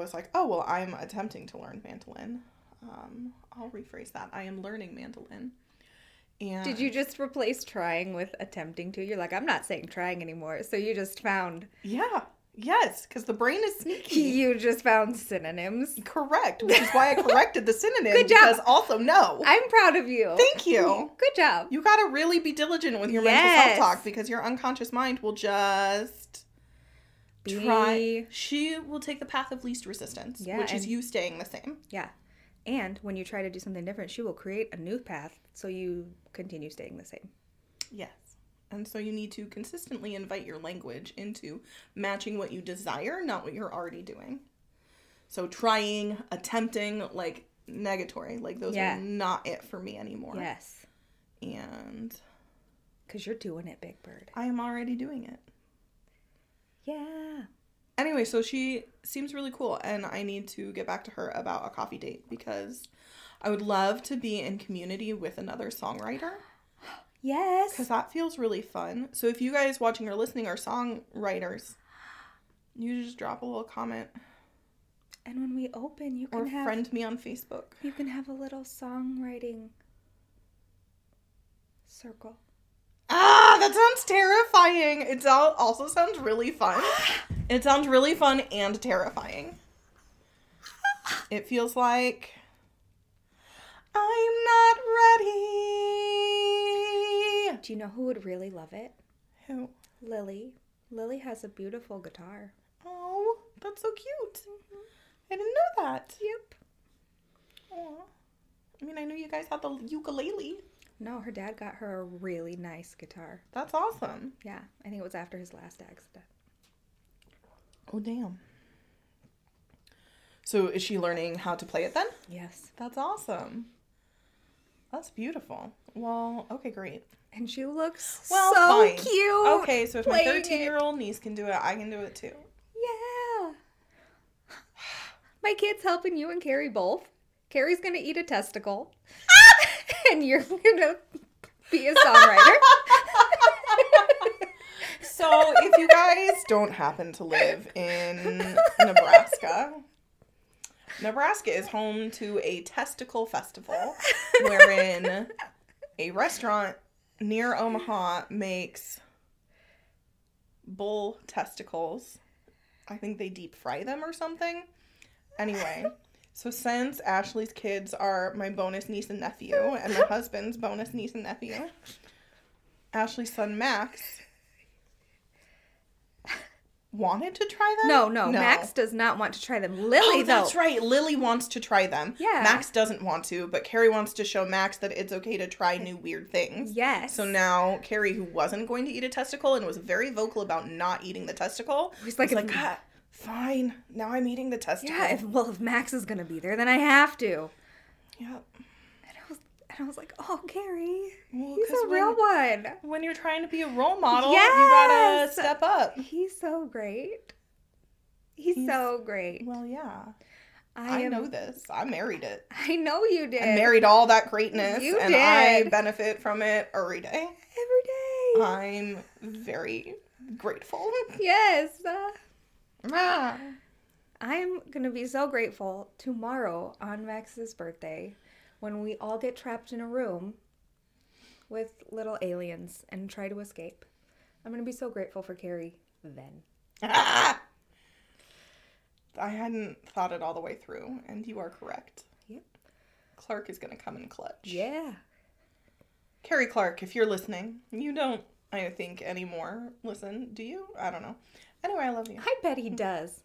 was like, oh, well, I'm attempting to learn mandolin. Um, I'll rephrase that. I am learning mandolin. And Did you just replace trying with attempting to? You're like, I'm not saying trying anymore. So you just found Yeah. Yes, because the brain is sneaky. you just found synonyms. Correct, which is why I corrected the synonym. Good job. Because also, no. I'm proud of you. Thank you. Good job. You gotta really be diligent with your mental self talk because your unconscious mind will just try. She will take the path of least resistance, Yeah, which is you staying the same. Yeah. And when you try to do something different, she will create a new path so you continue staying the same. Yes. And so you need to consistently invite your language into matching what you desire, not what you're already doing. So trying, attempting, like negatory, like those Yeah. are not it for me anymore. Yes. And Because you're doing it, Big Bird. I am already doing it. Yeah. Anyway, so she seems really cool, and I need to get back to her about a coffee date because I would love to be in community with another songwriter Yes. because that feels really fun. So if you guys watching or listening are songwriters, you just drop a little comment And when we open, you can or have friend me on Facebook. you can have a little songwriting circle. Ah, that sounds terrifying. It also sounds really fun. It sounds really fun and terrifying. It feels like I'm not ready. Do you know who would really love it? Who? Lily. Lily has a beautiful guitar. Oh, that's so cute. I didn't know that. Yep. Aw. I mean, I knew you guys had the ukulele. No, her dad got her a really nice guitar. That's awesome. Yeah, I think it was after his last accident. Oh, damn. So is she learning how to play it then? Yes. That's awesome. That's beautiful. Well, okay, great. And she looks Well, so fine. cute. Okay, so if my 13 year old niece can do it, I can do it too. Yeah. My kid's helping you and Carrie both. Carrie's gonna eat a testicle. and you're gonna be a songwriter. So if you guys don't happen to live in Nebraska, Nebraska is home to a testicle festival wherein a restaurant near Omaha makes bull testicles. I think they deep fry them or something. Anyway, so since Ashley's kids are my bonus niece and nephew and my husband's bonus niece and nephew, Ashley's son Max wanted to try them. no, no, Max does not want to try them. Lily, Oh, though. that's right. Lily wants to try them. Yeah. Max doesn't want to, but Carrie wants to show Max that it's okay to try new weird things. Yes. So now Carrie, who wasn't going to eat a testicle and was very vocal about not eating the testicle, He's like, is like, if- ah, fine. Now I'm eating the testicle. yeah, if, well, if Max is gonna be there, then I have to. yeah. And I was, and I was like, oh, Gary, Well, he's a real one. When you're trying to be a role model, you gotta step up. He's so great. He's, He's- so great. Well, yeah. I, I, am, know this. I married it. I know you did. I married all that greatness, You and I benefit from it every day. every day. I'm very grateful. yes. Uh, Ah. I'm gonna be so grateful tomorrow on Max's birthday when we all get trapped in a room with little aliens and try to escape. I'm gonna be so grateful for Carrie then. Ah. I hadn't thought it all the way through, and you are correct. Yep. Clark is going to come in clutch. Yeah. Carrie Clark, if you're listening, you don't, I think, anymore listen, do you? I don't know. Anyway, I love you. I bet he mm. does.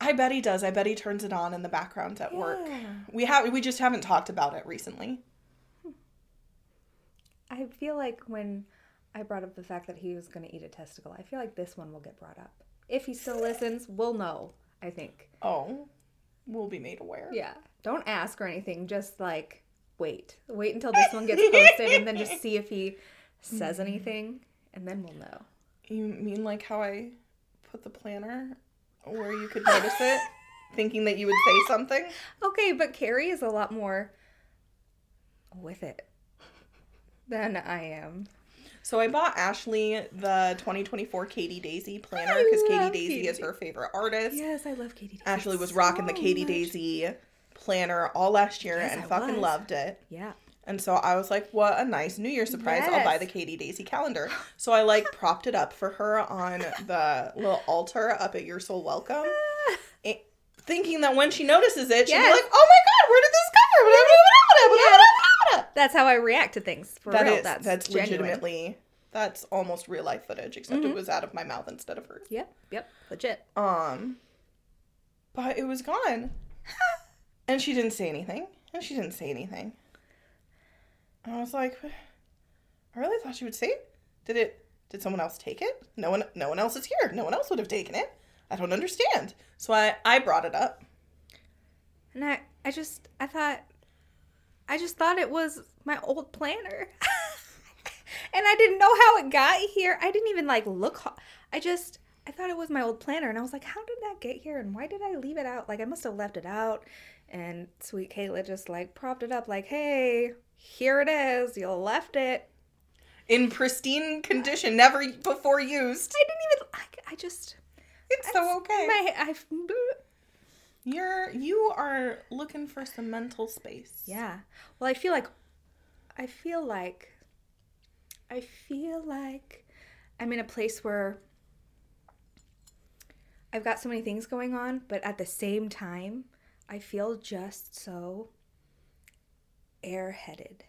I bet he does. I bet he turns it on in the background at work. We have we just haven't talked about it recently. Hmm. I feel like when I brought up the fact that he was gonna eat a testicle, I feel like this one will get brought up. If he still listens, we'll know, I think. Oh, we'll be made aware. Yeah. Don't ask or anything, just like wait. Wait until this one gets posted and then just see if he says anything and then we'll know. You mean like how I put the planner where you could notice it, thinking that you would say something? Okay, but Carrie is a lot more with it than I am. So I bought Ashley the 2024 Katie Daisy planner because Katie Daisy Katie is her favorite artist. Yes, I love Katie. Daisy Ashley was so rocking the Katie much. Daisy planner all last year Yes, and I fucking was. loved it. Yeah. And so I was like, what a nice New Year surprise. I'll buy the Katie Daisy calendar. So I like propped it up for her on the little altar up at You're Soul Welcome, eh, thinking that when she notices it, she'll Yes. be like, oh my God, where did this come from? That's how I react to things. For That real. is, that's, that's, legitimately, that's almost real life footage, except Mm-hmm. it was out of my mouth instead of hers. Yep. Yep. Legit. Um, but it was gone. and she didn't say anything. And she didn't say anything. And I was like, I really thought she would say it. Did it? Did someone else take it? No one. No one else is here. No one else would have taken it. I don't understand. So I I brought it up. And I, I just, I thought, I just thought it was my old planner. and I didn't know how it got here. I didn't even like look. I just, I thought it was my old planner. And I was like, how did that get here? And why did I leave it out? Like, I must have left it out. And sweet Kayla just like propped it up, like, hey, here it is. You left it. In pristine condition, never before used. I didn't even, I, I just, It's so okay. my, I, You're you are looking for some mental space. Yeah. Well, I feel like I feel like I feel like I'm in a place where I've got so many things going on, but at the same time, I feel just so airheaded.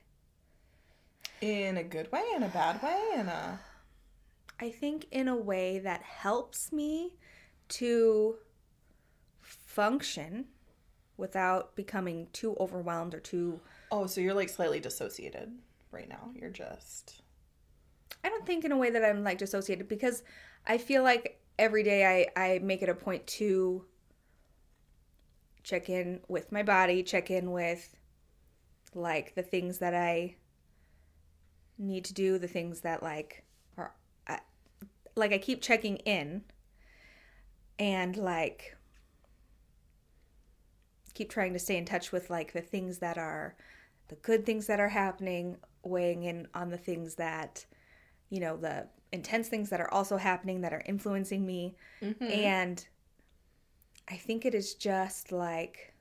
In a good way, in a bad way, in a I think in a way that helps me to function without becoming too overwhelmed or too Oh, so you're like slightly dissociated right now. You're just I don't think in a way that I'm like dissociated because I feel like every day I, I make it a point to check in with my body, check in with like the things that I need to do, the things that like are I, like I keep checking in and like keep trying to stay in touch with like the things that are the good things that are happening, weighing in on the things that you know, the intense things that are also happening that are influencing me. Mm-hmm. And I think it is just like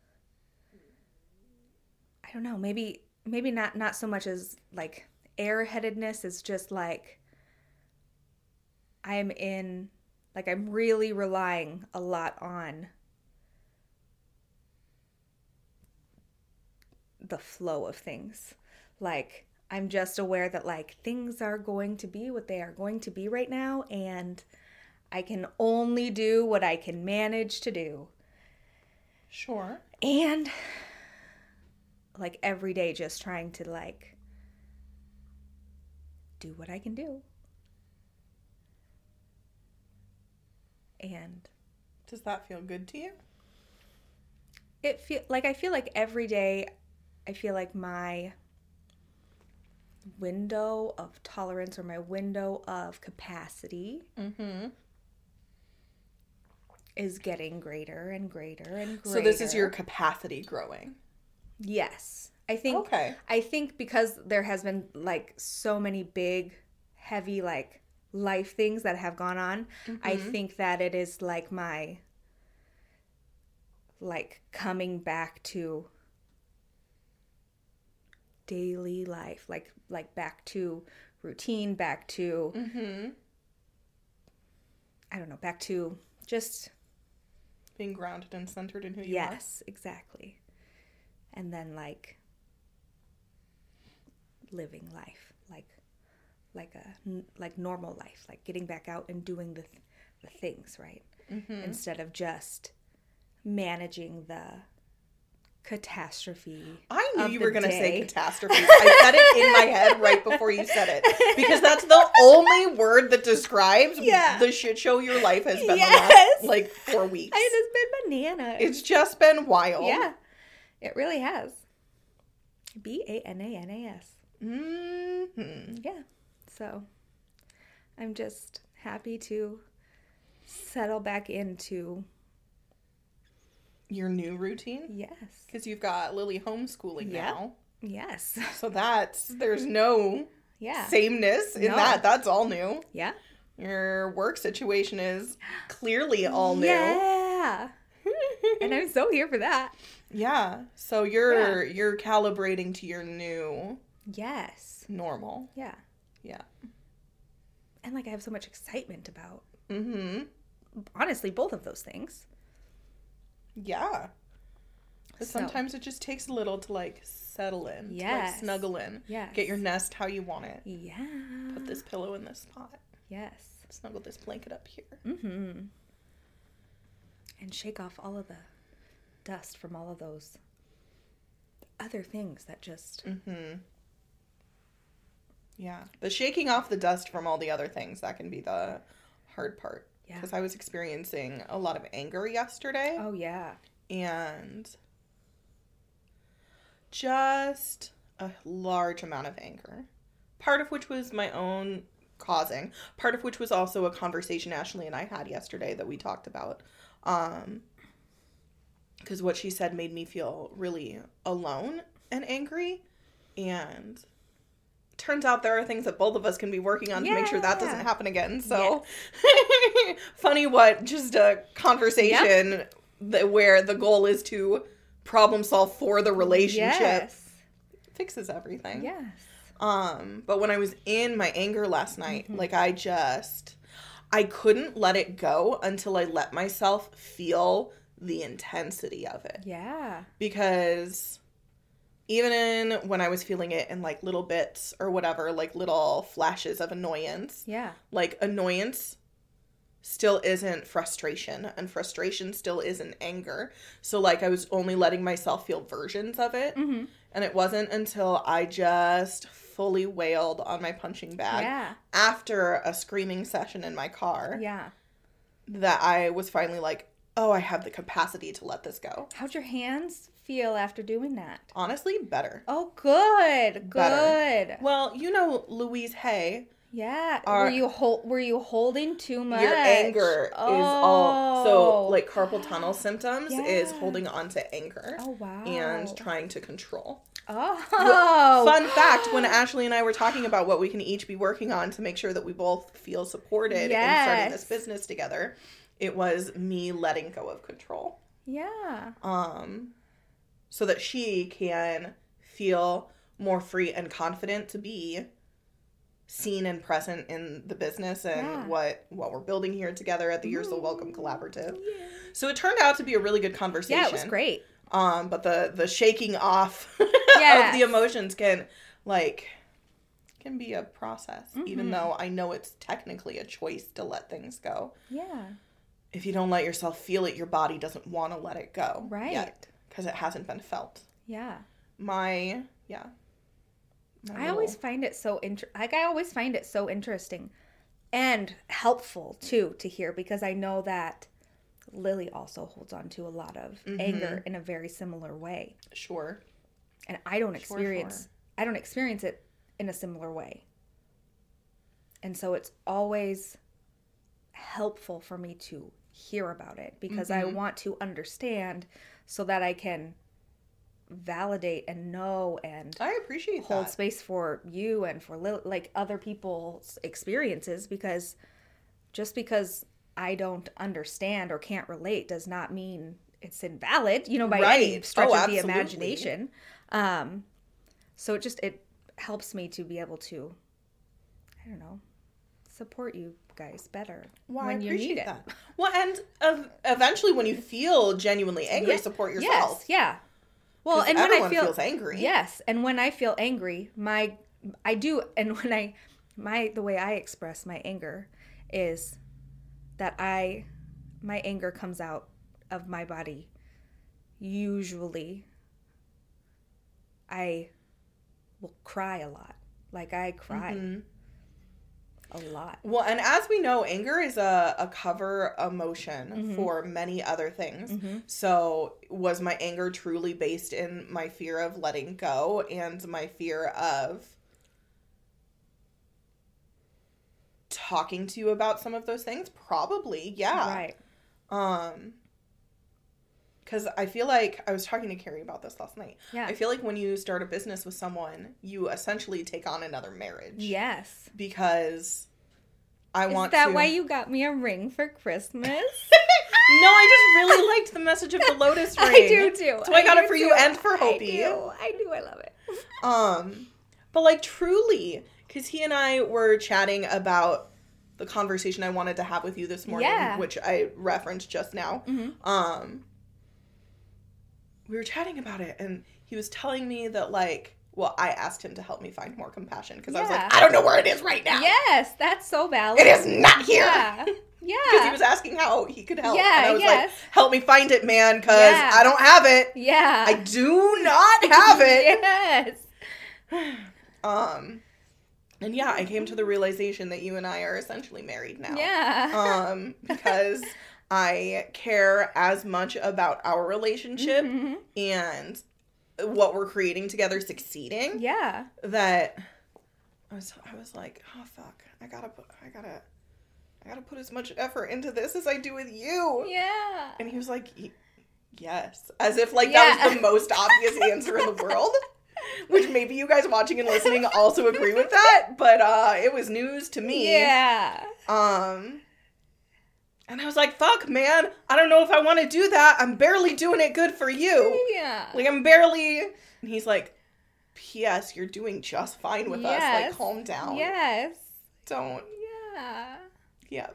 I don't know, maybe maybe not not so much as like airheadedness is just like I'm in like I'm really relying a lot on the flow of things. Like I'm just aware that like things are going to be what they are going to be right now and I can only do what I can manage to do. sure. And like every day just trying to like do what I can do. And Does that feel good to you? it feel like I feel like every day I feel like my window of tolerance or my window of capacity Mm-hmm. is getting greater and greater and greater. So this is your capacity growing. Yes. I think Okay. I think because there has been like so many big heavy like life things that have gone on, I think that it is like my like coming back to daily life, like like back to routine, back to Mm-hmm. I don't know, back to just Being grounded and centered in who you are. yes, exactly. And then like living life, like like a like normal life, like getting back out and doing the th- the things, right? Mm-hmm. Instead of just managing the catastrophe. I knew you were going to say catastrophe. I said it in my head right before you said it because that's the only word that describes Yeah. the shit show your life has been Yes. the last like four weeks. It has been bananas. It's just been wild. yeah, it really has. B A N A N A S. Mm-hmm. Yeah. So I'm just happy to settle back into Your new routine yes. because you've got Lily homeschooling Yep. now. Yes. So that's there's no Yeah. sameness in No. that. That's all new. Yeah. Your work situation is clearly all new. Yeah. and I'm so here for that. Yeah. So you're you're calibrating to your new Yes. normal. Yeah. Yeah. And like I have so much excitement about Mm-hmm. honestly both of those things. Yeah. But So- sometimes it just takes a little to like settle in. Yes. like snuggle in. Yes. Get your nest how you want it. Yeah. Put this pillow in this spot. Yes. Snuggle this blanket up here. Mm-hmm. And shake off all of the dust from all of those other things that just Mm-hmm. Yeah. The shaking off the dust from all the other things, that can be the hard part. Yeah. Because I was experiencing a lot of anger yesterday. Oh yeah. and just a large amount of anger. Part of which was my own causing, part of which was also a conversation Ashley and I had yesterday that we talked about. Um because what she said made me feel really alone and angry and turns out there are things that both of us can be working on to make sure that doesn't happen again. So funny what just a conversation that where the goal is to problem solve for the relationship Yes. fixes everything. Yes. Um, but when I was in my anger last night, Mm-hmm. like I just I couldn't let it go until I let myself feel the intensity of it. Yeah. Because even in when I was feeling it in like little bits or whatever, like little flashes of annoyance, Yeah. like annoyance still isn't frustration and frustration still isn't anger. So like I was only letting myself feel versions of it. Mm-hmm. And it wasn't until I just fully wailed on my punching bag Yeah. after a screaming session in my car Yeah. that I was finally like, oh, I have the capacity to let this go. How'd your hands feel after doing that? Honestly, better. Oh, good. Better. Good. Well, you know Louise Hay. Yeah. Are- were you hol- Were you holding too much? Your anger is all so Oh. like carpal tunnel symptoms is holding on to anger Oh wow. and trying to control. Oh. Fun fact when Ashley and I were talking about what we can each be working on to make sure that we both feel supported in starting this business together, it was me letting go of control. Yeah. Um so that she can feel more free and confident to be seen and present in the business and Yeah. what what we're building here together at the You're Soul Welcome collaborative. Yeah. So it turned out to be a really good conversation. Yeah, it was great. Um, but the the shaking off of the emotions can like can be a process, even Mhm. though I know it's technically a choice to let things go. Yeah. If you don't let yourself feel it, your body doesn't want to let it go. Right. Because it hasn't been felt. Yeah. My yeah. My I little- always find it so inter- like I always find it so interesting and helpful too to hear because I know that Lily also holds on to a lot of Mm-hmm. anger in a very similar way. sure. And I don't Sure, experience sure. I don't experience it in a similar way. And so it's always helpful for me to hear about it because I Mhm. want to understand so that I can validate and know and I appreciate hold that. space for you and for li- like other people's experiences because just because I don't understand or can't relate does not mean it's invalid, you know, by any stretch Oh, of the imagination. Um, so it just it helps me to be able to, I don't know, support you guys better Well, when I you appreciate need it. that. Well, and ev- eventually, when you feel genuinely angry, Yeah. support yourself. Yes, yeah. Well, and when I feel feels angry. Yes, and when I feel angry, my I do and when I my the way I express my anger is that I my anger comes out of my body usually I will cry a lot. Like I cry Mhm. A lot. Well, and as we know, anger is a, a cover emotion Mhm. for many other things. Mhm. So, was my anger truly based in my fear of letting go and my fear of talking to you about some of those things? Probably, yeah. Right. Um because I feel like I was talking to Carrie about this last night. Yeah. I feel like when you start a business with someone, you essentially take on another marriage. Yes. Because I Is want that to. why you got me a ring for Christmas? no, I just really liked the message of the lotus ring. I do too. So I got it for you and for I Hopi. do. I do. I love it. Um, but like truly, because he and I were chatting about the conversation I wanted to have with you this morning, Yeah. which I referenced just now. Mhm. Um, we were chatting about it, and he was telling me that like, well, I asked him to help me find more compassion because I was like, I don't know where it is right now. Yes, that's so valid. It is not here. Yeah. Yeah. Because he was asking how he could help. Yeah, and I was yes. like, help me find it, man, because Yeah. I don't have it. yeah. I do not have it. yes. Um, and yeah, I came to the realization that you and I are essentially married now. Yeah. Um, because I care as much about our relationship Mhm. and what we're creating together succeeding Yeah. that I was I was like, oh fuck, I gotta put I gotta I gotta put as much effort into this as I do with you. Yeah. And he was like, yes, as if like that was the most obvious answer in the world. Which maybe you guys watching and listening also agree with that, but uh it was news to me. Yeah. Um and I was like, fuck man, I don't know if I want to do that. I'm barely doing it good for you. Yeah. Like I'm barely and he's like, P.S. You're doing just fine with us. Like calm down. Yes. Don't Yeah. yeah.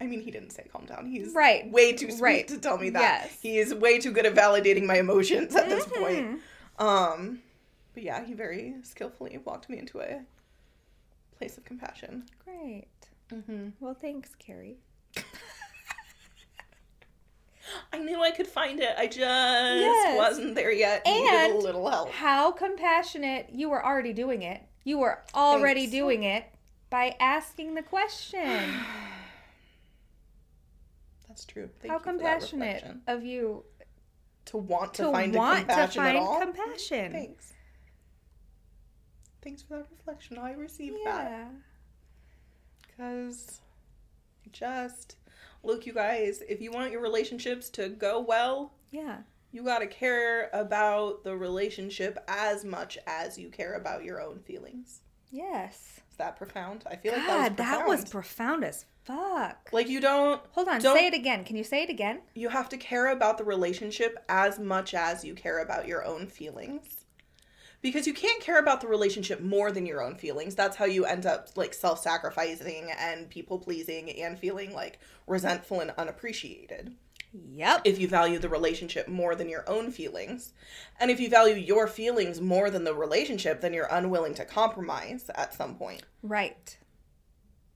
I mean, he didn't say calm down. He's Right. way too sweet Right. to tell me that. Yes. He is way too good at validating my emotions at this point. Mhm. Um, but yeah, he very skillfully walked me into a place of compassion. Great. Mm-hmm. Well, thanks, Carrie. I knew I could find it. I just Yes. wasn't there yet. Needed a little help. How compassionate. You were already doing it. You were already Thanks. doing it by asking the question. That's true. Thank How compassionate of you to want to, to find a want to compassion find at all. compassion. Thanks. Thanks for that reflection. I received that. Yeah. Because just look, you guys, if you want your relationships to go well, Yeah. you got to care about the relationship as much as you care about your own feelings. Yes. Is that profound? I feel like God, that was profound. profound as fuck. like you don't Hold on, Don't- say it again. Can you say it again? you have to care about the relationship as much as you care about your own feelings. Because you can't care about the relationship more than your own feelings. That's how you end up like self-sacrificing and people-pleasing and feeling like resentful and unappreciated. Yep. if you value the relationship more than your own feelings. And if you value your feelings more than the relationship, then you're unwilling to compromise at some point. Right.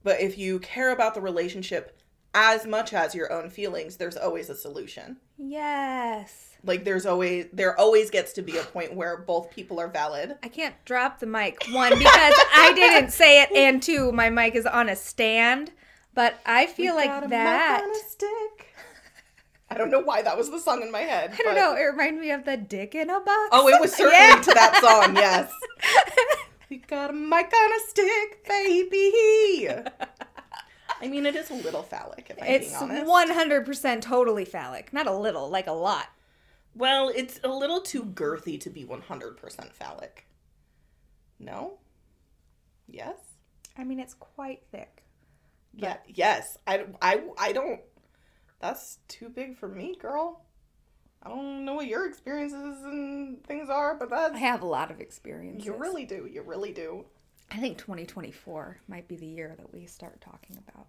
But if you care about the relationship as much as your own feelings, there's always a solution. Yes. Like there's always there always gets to be a point where both people are valid. I can't drop the mic. One, because I didn't say it, and two, my mic is on a stand. But I feel We got a like mic that. on a stick. I don't know why that was the song in my head. I don't but- know. It reminded me of the dick in a box. Oh, it was certainly Yeah. to that song, yes. We got a mic on a stick, baby. I mean, it is a little phallic, if I'm It's being honest. one hundred percent totally phallic. Not a little, like a lot. Well, it's a little too girthy to be 100% phallic. No? Yes? I mean, it's quite thick. Yeah, yes. I, I, I don't. That's too big for me, girl. I don't know what your experiences and things are, but that I have a lot of experiences. You really do. You really do. I think 2024 might be the year that we start talking about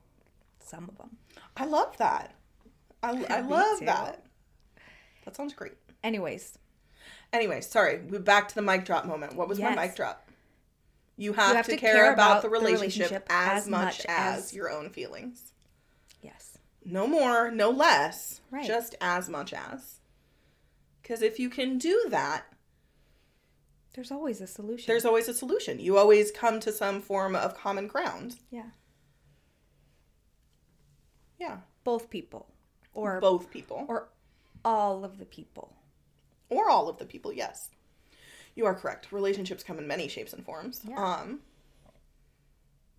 some of them. I love that. I, I love that. That sounds great. Anyways, Anyway, sorry. We're back to the mic drop moment. What was Yes. my mic drop? You have, have to, to care, care about, about the the relationship, relationship as, as much, much as, as- your own feelings. yes. No more, no less. Right. Just as much as. Because if you can do that, There's always a solution. there's always a solution. You always come to some form of common ground. yeah. Yeah. Both people or Both people. or all of the people. Or all of the people yes you are correct relationships come in many shapes and forms Yeah. um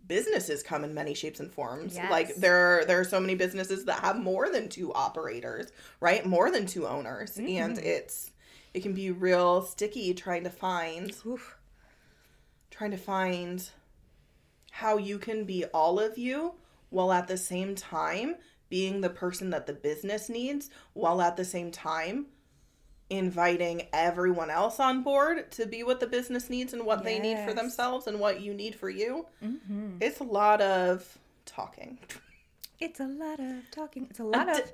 businesses come in many shapes and forms. Yes. Like there are, there are so many businesses that have more than two operators, right? More than two owners. And Mm-hmm. it's it can be real sticky trying to find Oof. trying to find how you can be all of you while at the same time being the person that the business needs while at the same time inviting everyone else on board to be what the business needs and what they need for themselves and what you need for you. Mhm. It's a lot of talking. It's a lot of talking. It's a lot d- of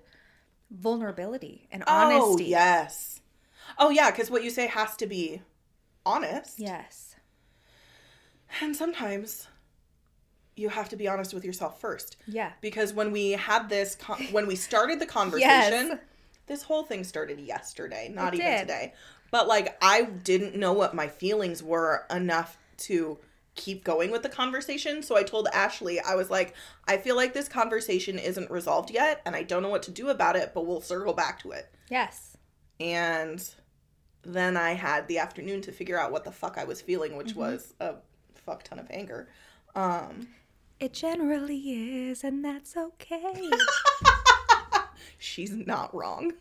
vulnerability and honesty. Oh, honesty. yes. Oh, yeah, because what you say has to be honest. Yes. And sometimes you have to be honest with yourself first. Yeah. because when we had this con- when we started the conversation Yes. This whole thing started yesterday not It even did. today but like i didn't know what my feelings were enough to keep going with the conversation so i told ashley i was like i feel like this conversation isn't resolved yet and i don't know what to do about it but we'll circle back to it Yes. and then i had the afternoon to figure out what the fuck i was feeling which Mm-hmm. was a fuck ton of anger um It generally is, and that's okay. she's not wrong.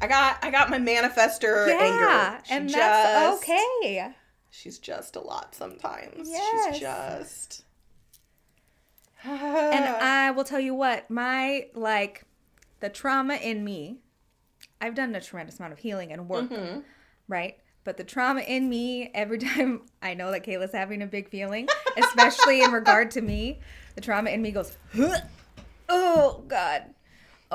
I got I got my manifester yeah, anger. She and just- that's okay. She's just a lot sometimes. Yes. She's just And I will tell you what, my like the trauma in me, I've done a tremendous amount of healing and work, Mm-hmm. right? But the trauma in me, every time I know that Kayla's having a big feeling, especially in regard to me, the trauma in me goes, oh God.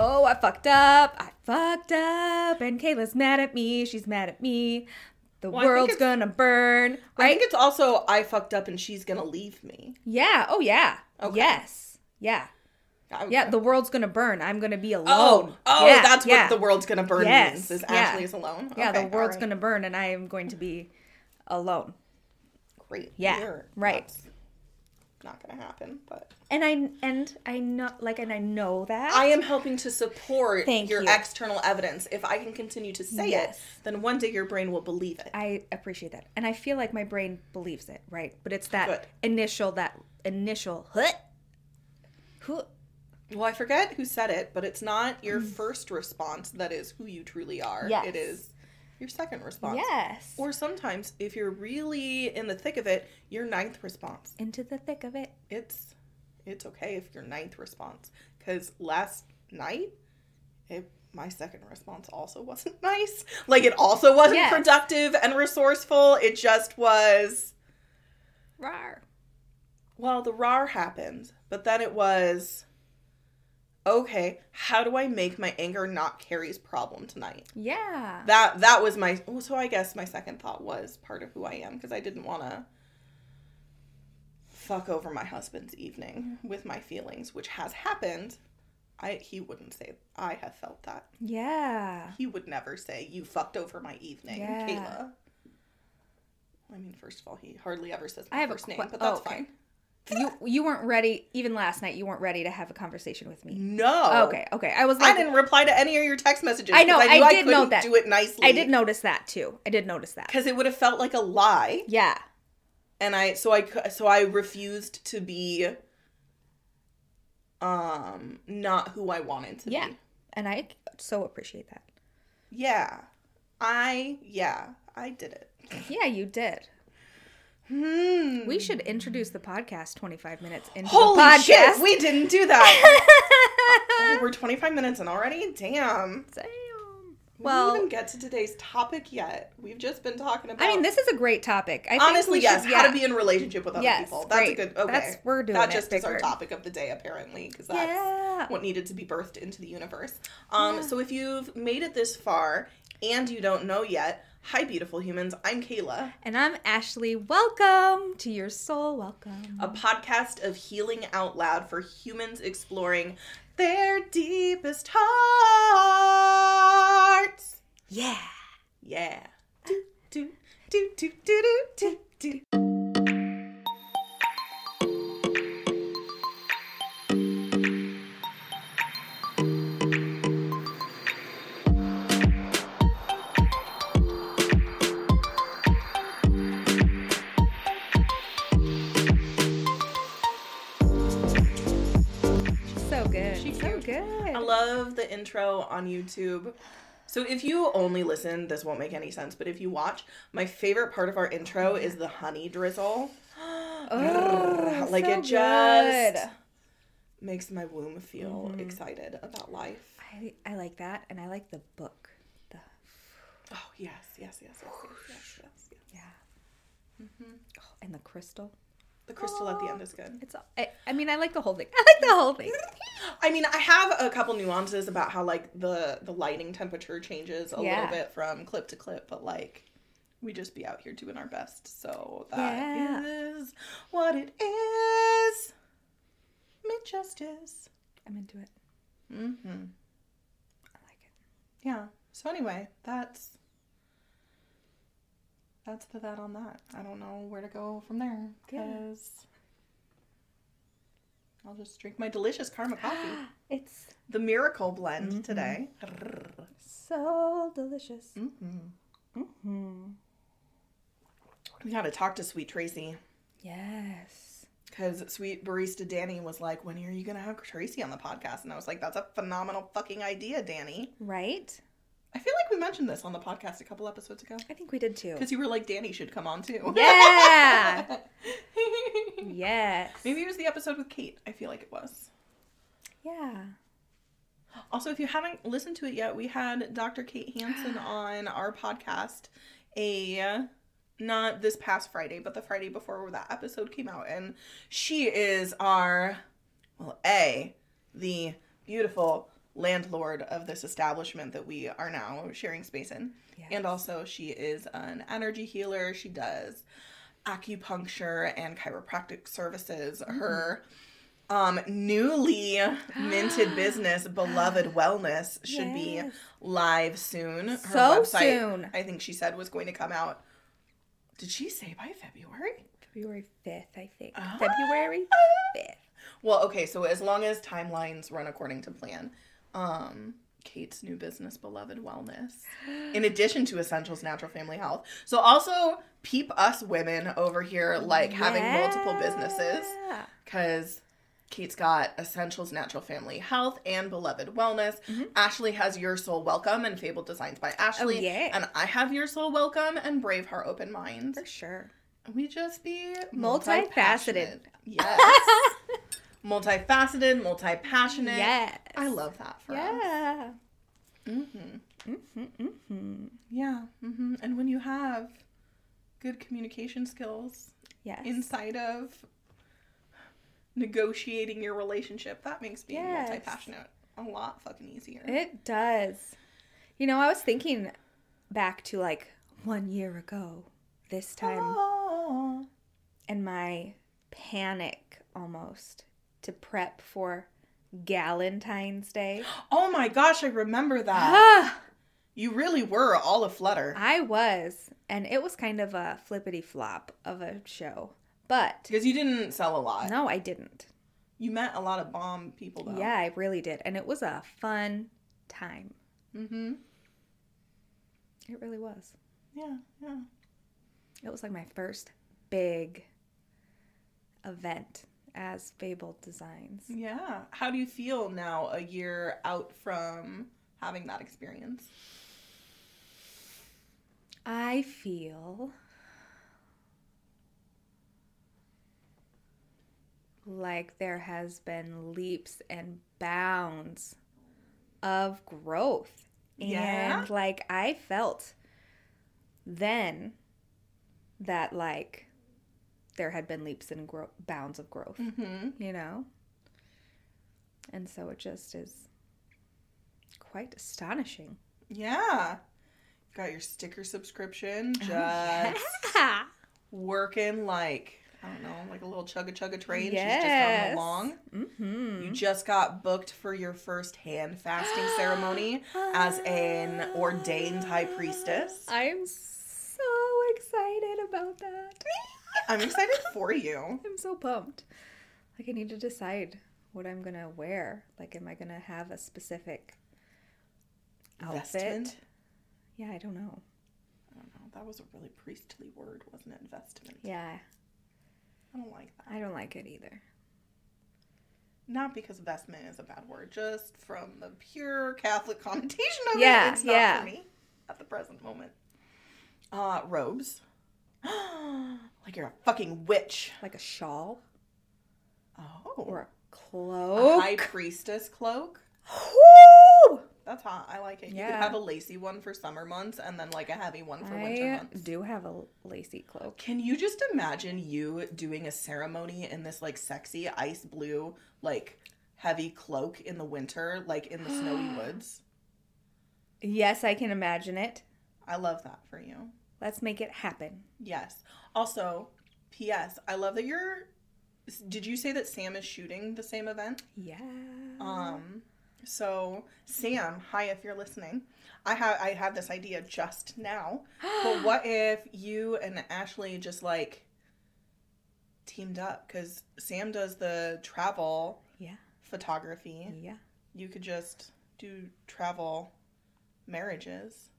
Oh, I fucked up. I fucked up. And Kayla's mad at me. She's mad at me. The Well, world's gonna burn. I think it's also I fucked up and she's gonna leave me. yeah. Oh, yeah. Okay. Yes. Yeah. I- Yeah, the world's gonna burn. I'm gonna be oh, alone. Oh, oh, Yeah, that's yeah. what the world's gonna burn Yes, means. Is yeah. Ashley is alone. Yeah, the world's alright. gonna burn, and I am going to be alone. great. Yeah, Here, right. that's Not gonna happen, but And I and I know like and I know that. I am helping to support Thank your you. external evidence. If I can continue to say Yes. it, then one day your brain will believe it. I appreciate that, and I feel like my brain believes it, right? But it's that Good. initial, that initial, huh. Well, I forget who said it, but it's not your mm. first response that is who you truly are. Yes. It is your second response. yes, Or sometimes, if you're really in the thick of it, your ninth response. into the thick of it. It's it's okay if your ninth response. Because last night, it, my second response also wasn't nice. Like it also wasn't Yes. productive and resourceful. It just was. Rar. Well, the RAR happened, but then it was. Okay, how do I make my anger not Carrie's problem tonight? Yeah. That that was my so I guess my second thought was part of who I am because I didn't want to fuck over my husband's evening mm-hmm. with my feelings, which has happened. I he wouldn't say I have felt that. yeah. He would never say you fucked over my evening, Yeah. Kayla. I mean, first of all, he hardly ever says I my have a first name, but that's oh, okay. fine. You you weren't ready even last night. You weren't ready to have a conversation with me. No. Okay, okay. I was I didn't reply to any of your text messages. I know, I knew did know couldn't that. Do it nicely. I did notice that too. I did notice that. because it would have felt like a lie. Yeah. and I so I so I refused to be um not who I wanted to Yeah. be. And I so appreciate that. Yeah. I yeah, I did it. Yeah, you did. Hmm. We should introduce the podcast 25 minutes into Holy the podcast. Holy shit, we didn't do that. oh, we're 25 minutes in already? Damn. Damn. we Well, didn't even get to today's topic yet. We've just been talking about I mean, this is a great topic. I Honestly, we yes, should- how to be in relationship with other Yes, people. That's great. a good okay. That's- we're doing that just is our topic of the day apparently because that's Yeah. what needed to be birthed into the universe. Um, Yeah. so if you've made it this far and you don't know yet, hi beautiful humans, I'm Kayla, And I'm Ashley. Welcome to your soul. Welcome. a podcast of healing out loud for humans exploring their deepest hearts. Yeah. Yeah. Do do do do do do do. do. Intro on YouTube. So if you only listen, this won't make any sense. But if you watch, my favorite part of our intro is the honey drizzle. Oh, like so it just good. makes my womb feel Mm-hmm. excited about life. I, I like that, and I like the book. The Oh yes, yes, yes, yes, yes, yes, yes. yes. yeah, oh, and the crystal. The crystal at the end is good. It's. I, I mean, I like the whole thing. I like the whole thing. I mean, I have a couple nuances about how like the the lighting temperature changes a Yeah. little bit from clip to clip, but like we just be out here doing our best. So that is Yeah. what it is. Mid justice. I'm into it. Mm-hmm. I like it. Yeah. So anyway, that's that's the that on that. I don't know where to go from there Yeah. because I'll just drink my delicious karma coffee. It's The miracle blend Mhm. today. so delicious. Mm-hmm. Mm-hmm. We got to talk to Sweet Tracy Yes. because Sweet Barista Danny was like, "When are you gonna have Tracy on the podcast?" And I was like, "That's a phenomenal fucking idea, Danny." Right? I feel like we mentioned this on the podcast a couple episodes ago I think we did too. because you were like, "Danny should come on too." Yeah. yes. Maybe it was the episode with Kate. I feel like it was. Yeah. Also, if you haven't listened to it yet, we had Dr. Kate Hansen on our podcast a not this past Friday, but the Friday before that episode came out and she is our well, A, the beautiful landlord of this establishment that we are now sharing space in. Yes. And also she is an energy healer. She does acupuncture and chiropractic services. Her um newly minted business beloved wellness should be live soon her So soon. i think she said was going to come out did she say by february February 5th, I think. Ah. February 5th. well okay so as long as timelines run according to plan um kate's new business beloved wellness in addition to essentials natural family health so also peep us women over here like having multiple businesses because Kate's got Essentials Natural Family Health and Beloved Wellness. Ashley has You're Soul Welcome and Fabled Designs by Ashley. Oh, yeah. And I have You're Soul Welcome and Brave Heart Open Minds. For sure. We just be Multifaceted. multi-passionate. Yes. Multifaceted, multi passionate. Yes. I love that for us. Yeah. Mm-hmm. Mm-hmm, mm-hmm. Yeah. Mm-hmm. And when you have good communication skills Yes. inside of negotiating your relationship, that makes being Yes. multi passionate a lot fucking easier. It does. You know, I was thinking back to like one year ago, this time, Ah. and my panic almost to prep for Galentine's Day. Oh my gosh, I remember that. Ah, You really were all a flutter. I was, and it was kind of a flippity flop of a show. But Because you didn't sell a lot. no, I didn't. You met a lot of bomb people though. Yeah, I really did. And it was a fun time. Mm-hmm. It really was. Yeah, yeah. It was like my first big event as Fabled Designs. Yeah. How do you feel now a year out from having that experience? I feel like there has been leaps and bounds of growth. Yeah? And like I felt then that like there had been leaps and gro- bounds of growth, Mm-hmm. you know? And so it just is quite astonishing. Yeah. Got your sticker subscription. Just yeah. working like I don't know, like a little chugga chugga train. She's just Yes. coming along. Mm-hmm. You just got booked for your first hand fasting ceremony as an ordained high priestess. I'm so excited about that. I'm excited for you. I'm so pumped. Like I need to decide what I'm gonna wear. Like, am I gonna have a specific outfit? Vestment? Yeah, I don't know. I don't know. That was a really priestly word, wasn't it? Vestment. Yeah, I don't like that. I don't like it either. not because vestment is a bad word, just from the pure Catholic connotation of Yeah, it. It's not yeah. for me at the present moment. Uh, robes. like you're a fucking witch. Like a shawl Oh. or a a cloak. high priestess cloak. Woo! That's hot. I like it. You Yeah. could have a lacy one for summer months and then like a heavy one for winter I months. do have a lacy cloak. Can you just imagine you doing a ceremony in this like sexy ice blue, like heavy cloak in the winter, like in the snowy woods? Yes, I can imagine it. I love that for you. Let's make it happen. Yes. Also, P.S. I love that you're. Did you say that Sam is shooting the same event? Yeah. Um. So Sam, hi if you're listening. I have I had this idea just now. But what if you and Ashley just like teamed up? Because Sam does the travel yeah. photography. Yeah. You could just do travel marriages.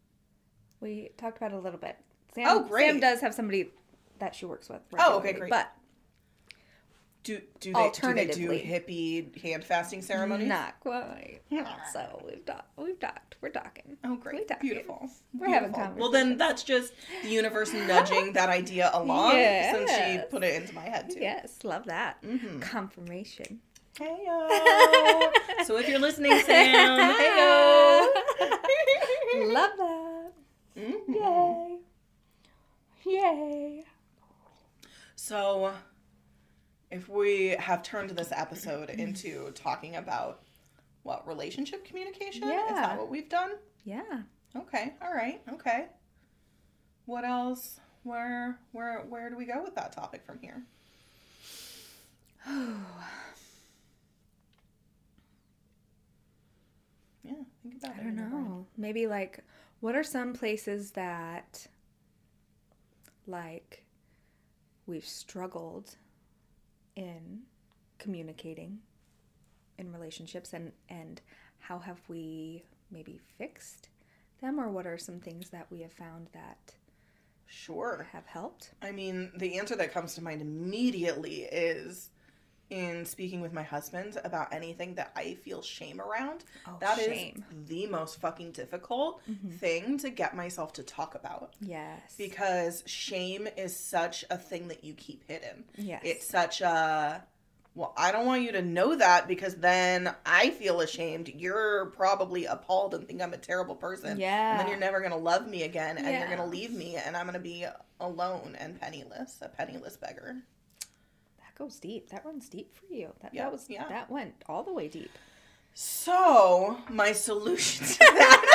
We talked about it a little bit. Sam, Oh, great. Sam does have somebody that she works with. Oh, okay, regularly, great. But Do do they do they do hippie hand fasting ceremonies? not quite. So we've talked. We've talked. We're talking. Oh, great. talking. Beautiful. We're having Beautiful. Well, then that's just the universe nudging that idea along since she put it into my head, too. Yes, love that. Mhm. Confirmation. Heyo. so if you're listening, Sam, heyo. love that. Mhm. Yay. Yay. So, if we have turned this episode into talking about what relationship communication, is Yeah. that what we've done? Yeah. Okay, all right, okay. What else? Where where where do we go with that topic from here? Yeah, think about I it. don't in your know. Maybe like, what are some places that, like, we've struggled in communicating in relationships, and and how have we maybe fixed them, or what are some things that we have found that Sure. have helped? I mean, the answer that comes to mind immediately is in speaking with my husband about anything that I feel shame around. Oh, That is shame. the most fucking difficult mm-hmm. thing to get myself to talk about Yes. because shame is such a thing that you keep hidden. yes. It's such a well, I don't want you to know that because then I feel ashamed. You're probably appalled and think I'm a terrible person. Yeah. And then you're never going to love me again and you're going to leave me and I'm going to be alone and penniless, a penniless beggar. Goes deep. That runs deep for you. That Yeah, that was yeah. that went all the way deep. So, my solution to that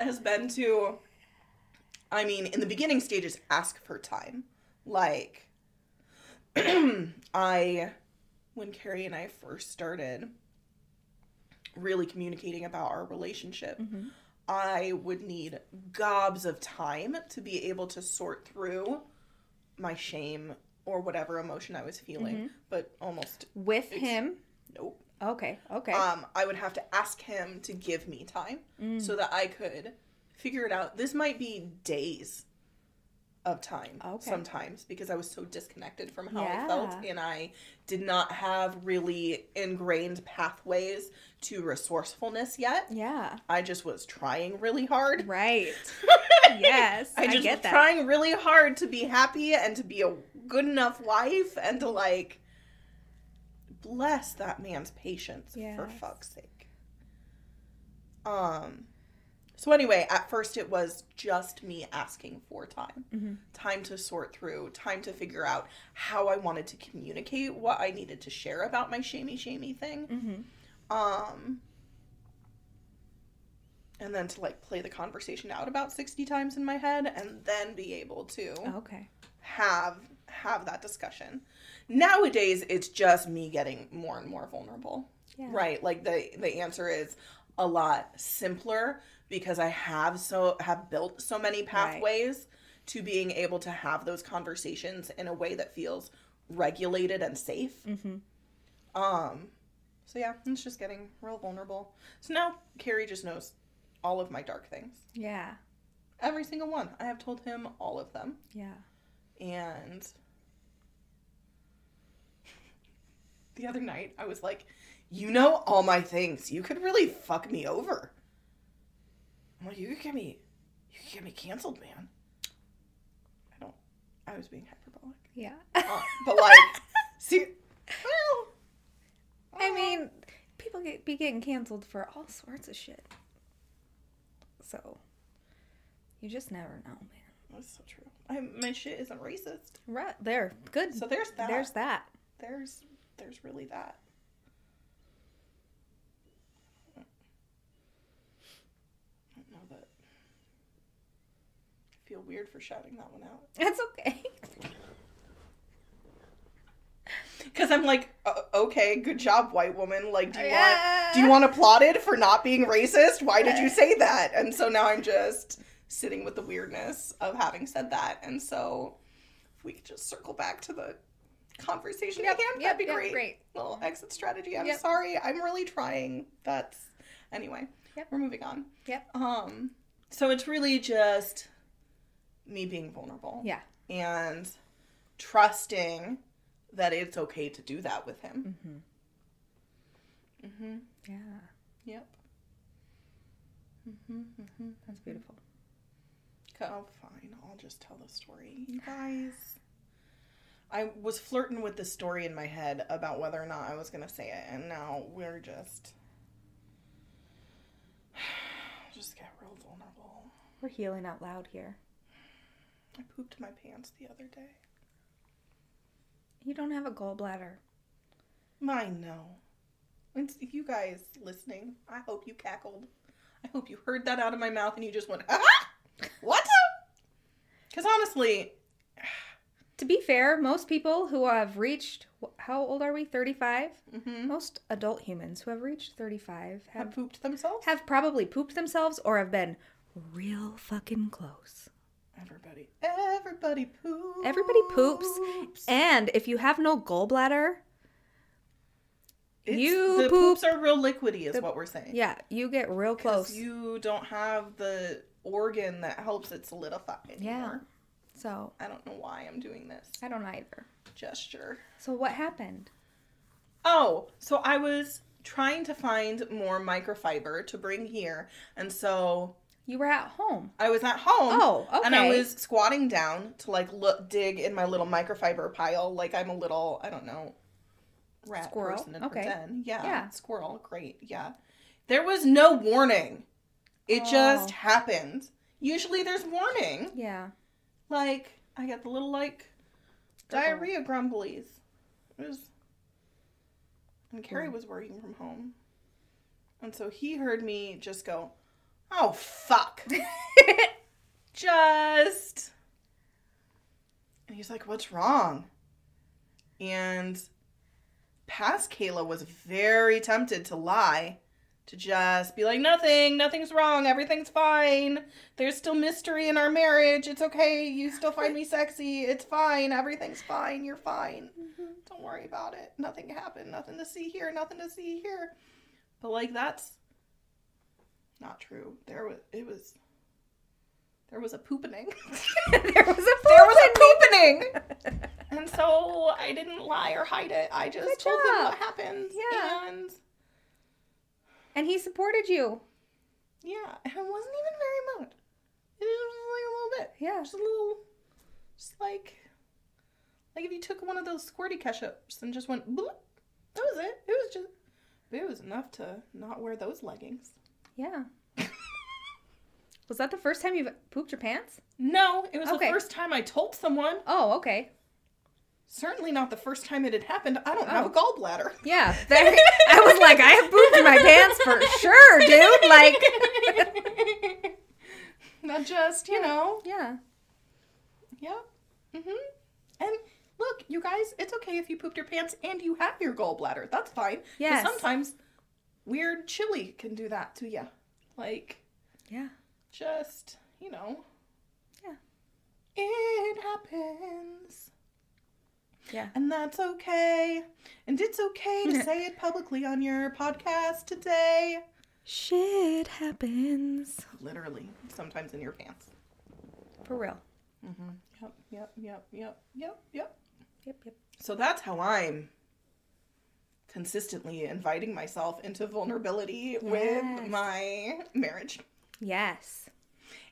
has been to, I mean, in the beginning stages, ask for time. Like, I, when Carrie and I first started really communicating about our relationship, mm-hmm. I would need gobs of time to be able to sort through my shame or whatever emotion I was feeling, but almost With It's- him. nope. Okay. Okay. Um, I would have to ask him to give me time so that I could figure it out. This might be days of time Okay. sometimes because I was so disconnected from how I felt and I did not have really ingrained pathways to resourcefulness yet. yeah. I just was trying really hard. Right. yes. I I, just get was that. trying really hard to be happy and to be a good enough wife and to like bless that man's patience for fuck's sake. Um so anyway, at first it was just me asking for time. Mhm. Time to sort through, time to figure out how I wanted to communicate what I needed to share about my shamey shamey thing. Mhm. Um and then to like play the conversation out about 60 times in my head and then be able to Okay. have have that discussion. Nowadays it's just me getting more and more vulnerable. Yeah. Right? Like the the answer is a lot simpler because I have so have built so many pathways to being able to have those conversations in a way that feels regulated and safe. Mhm. Um, so yeah, it's just getting real vulnerable. So now Carrie just knows all of my dark things. Yeah. Every single one. I have told him all of them. Yeah. And the other night, I was like, you know all my things. You could really fuck me over. I'm like, you could get me, you could get me canceled, man. I don't. I was being hyperbolic, Yeah. Uh, but like, see, well, I uh, mean, people get be getting canceled for all sorts of shit. So, you just never know, man. that's so true. I, my shit isn't racist, Right there, good. so there's that. There's that. there's there's really that. I don't know that. I feel weird for shouting that one out. That's okay. Because I'm like, okay, good job, white woman. Like, do you Yeah. want do you want applauded for not being racist? Why did you say that? And so now I'm just sitting with the weirdness of having said that. And so if we could just circle back to the conversation Yep, again, yep, that'd be yep, great. great. Little exit strategy. I'm Yep. sorry. I'm really trying. That's anyway. Yep. We're moving on. Yep. Um. So it's really just me being vulnerable Yeah. and trusting that it's okay to do that with him. Mm-hmm. Mm-hmm. Yeah. Yep. Mm-hmm. Mm-hmm. That's beautiful. Oh, fine. I'll just tell the story. You guys. I was flirting with this story in my head about whether or not I was going to say it, and now we're just. just get real vulnerable. We're healing out loud here. I pooped my pants the other day. You don't have a gallbladder. I know. It's you guys listening. I hope you cackled. I hope you heard that out of my mouth and you just went, ah! What? Because honestly, To be fair, most people who have reached how old are we? 35? mhm, Most adult humans who have reached 35 have have pooped themselves. have probably pooped themselves or have been real fucking close. Everybody, everybody poops. Everybody poops. And if you have no gallbladder, It's- you the poop- poops are real liquidy, is the- what we're saying. yeah, you get real close. You don't have the organ that helps it solidify anymore. Yeah. So, I don't know why I'm doing this I don't either. gesture. So what happened? Oh, so I was trying to find more microfiber to bring here, and so You were at home. I was at home. Oh, okay. And I was squatting down to like look, dig in my little microfiber pile, like I'm a little, I don't know, rat Squirrel? person in Okay. den. Yeah, Yeah. squirrel. Great. Yeah. There was no warning. It just Oh. happened. Usually there's warning. Yeah. Like I got the little like diarrhea grumblies. It was, and Carrie Hmm. was working from home, and so he heard me just go, "Oh fuck." just and he's like what's wrong and past kayla was very tempted to lie to just be like nothing nothing's wrong everything's fine. There's still mystery in our marriage. It's okay. You still find me sexy. It's fine. Everything's fine. You're fine. Mm-hmm. Don't worry about it. Nothing happened. Nothing to see here. Nothing to see here. But like that's not true. There was it was there was a poopening. There was a there was a poopening. and so i didn't lie or hide it. I just Good told job. what happened. Yeah. and And he supported you. yeah and it wasn't even very much it was like a little bit Yeah. just a little just like like if you took one of those squirty ketchups and just went bloop, that was it it was just it was enough to not wear those leggings Yeah. Was that the first time you've pooped your pants? no it was Okay. the first time i told someone Oh, okay. Certainly not the first time it had happened i don't have a Oh. gallbladder Yeah. I was like, I have pooped in my pants for sure, dude. Like, not just you know yeah. Yep. Mhm. And look, you guys, it's okay if you pooped your pants and you have your gallbladder. That's fine. Yes. Sometimes weird chili can do that to you. Like Yeah. just you know. Yeah. It happens. Yeah. And that's okay. And it's okay to say it publicly on your podcast today. Shit happens. Literally, sometimes in your pants. For real. Mm-hmm. Yep, yep, yep, yep, yep, yep. Yep, yep. So that's how I'm consistently inviting myself into vulnerability Yes. with my marriage. Yes.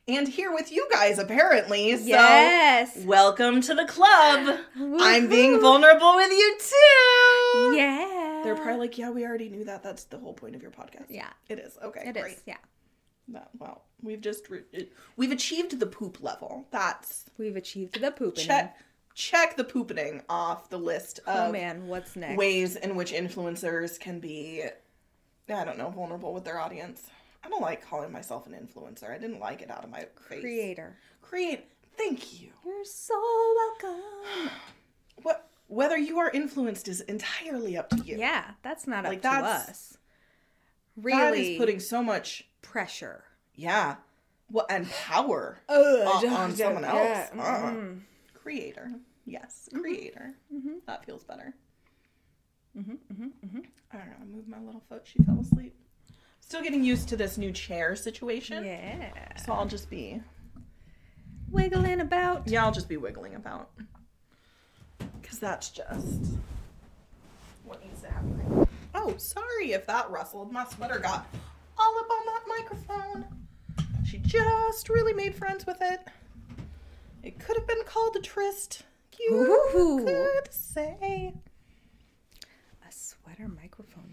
And here with you guys, apparently. So, yes. welcome to the club. I'm being vulnerable with you too. Yeah. They're probably like, yeah, we already knew that. That's the whole point of your podcast. Yeah. It is. Okay, It is. great. Yeah. That- well, we've just re- we've achieved the poop level. That's We've achieved the pooping. check check the poopening off the list of Oh of man, what's next? ways in which influencers can be I don't know, vulnerable with their audience. I don't like calling myself an influencer. I didn't like it out of my face. Creator. Create. Thank you. You're so welcome. What whether you are influenced is entirely up to you. Yeah, that's not up Like, to that's- us. That Really is putting so much pressure. yeah. Well, and power Ugh, on, on someone else. yeah, Uh-uh. mm. Creator. Yes, creator. Mhm. That feels better. Mhm, mhm, mhm. I don't know. I moved my little foot. She fell asleep. Still getting used to this new chair situation. Yeah. So I'll just be Wiggling about. yeah, I'll just be wiggling about. Cause that's just what needs to happen. Oh, sorry if that rustled. My sweater got all up on that microphone. She just really made friends with it. It could have been called a tryst. You Ooh. could say. A sweater microphone.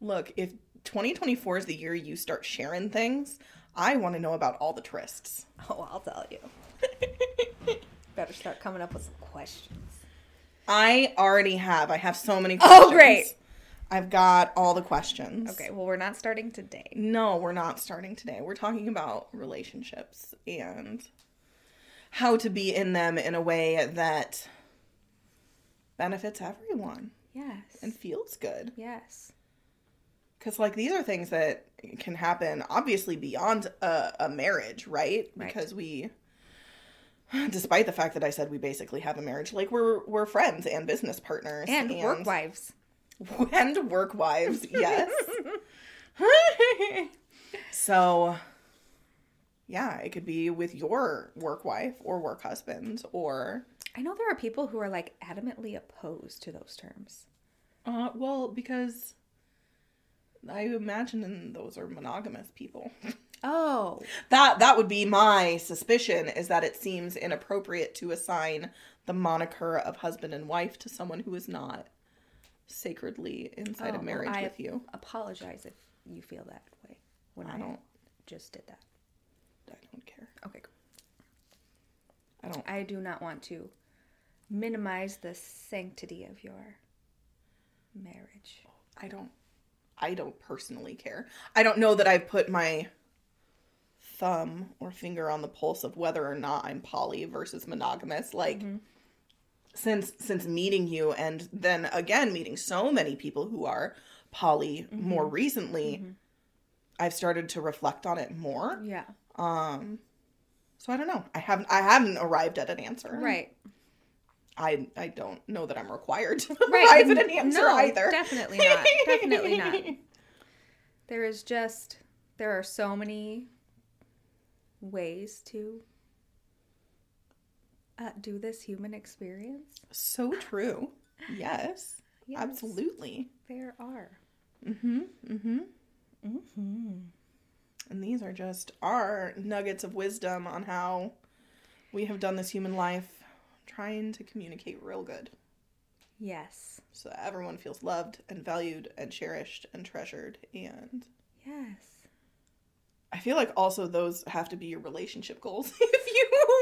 Look, if 2024 is the year you start sharing things, I want to know about all the trysts. Oh, I'll tell you. Better start coming up with some questions. I already have. I have so many oh, questions. Oh, great. I've got all the questions. Okay, well, we're not starting today. No, we're not starting today. We're talking about relationships and how to be in them in a way that benefits everyone Yes. and feels good. yes. Because, like, these are things that can happen obviously beyond a, a marriage, right? Right. Because we, despite the fact that I said we basically have a marriage, like, we're, we're friends and business partners And, work wives. and work wives, yes. so, yeah, it could be with your work wife or work husband or, I know there are people who are like adamantly opposed to those terms. uh, well, because I imagine those are monogamous people. Oh. That that would be my suspicion is that it seems inappropriate to assign the moniker of husband and wife to someone who is not sacredly inside Oh, of well, marriage I with you. Apologize if you feel that way when I I, don't- just did that. I don't care. Okay. I don't I do not want to minimize the sanctity of your marriage. I don't I don't personally care. I don't know that I've put my thumb or finger on the pulse of whether or not I'm poly versus monogamous like mm-hmm. since since meeting you and then again meeting so many people who are poly mm-hmm. more recently mm-hmm. I've started to reflect on it more. Yeah. Um so I don't know. I haven't I haven't arrived at an answer. Right. I I don't know that I'm required to Right. at an answer no, either. Definitely not. definitely not. There is just there are so many ways to uh, do this human experience. So true. Yes. Yes, Absolutely. There are. Mm-hmm. Mm-hmm. Mm-hmm. And these are just our nuggets of wisdom on how we have done this human life trying to communicate real good. Yes. So that everyone feels loved and valued and cherished and treasured. And Yes. I feel like also those have to be your relationship goals. if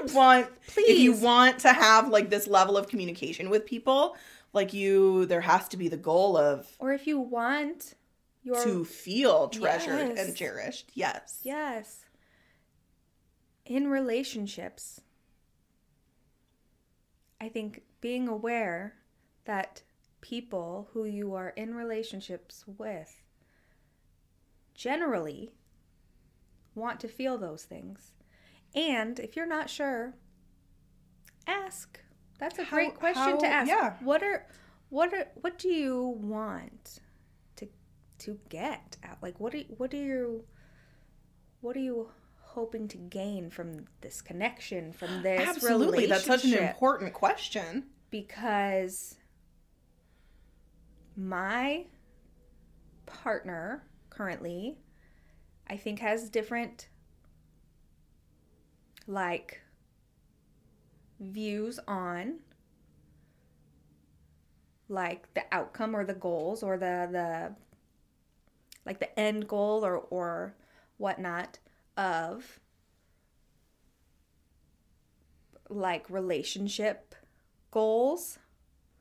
you want Please. if you want to have like this level of communication with people, like you there has to be the goal of Or if you want your to feel treasured Yes. and cherished. Yes. Yes. In relationships, I think being aware that people who you are in relationships with generally want to feel those things. And if you're not sure, ask. That's a How- great question how- to ask. yeah. What are what are what do you want to to get out? Like what are what do you what do you hoping to gain from this connection from this Absolutely. That's such an important question. because my partner currently, I think, has different like views on like the outcome or the goals or the the like the end goal or or whatnot of like relationship goals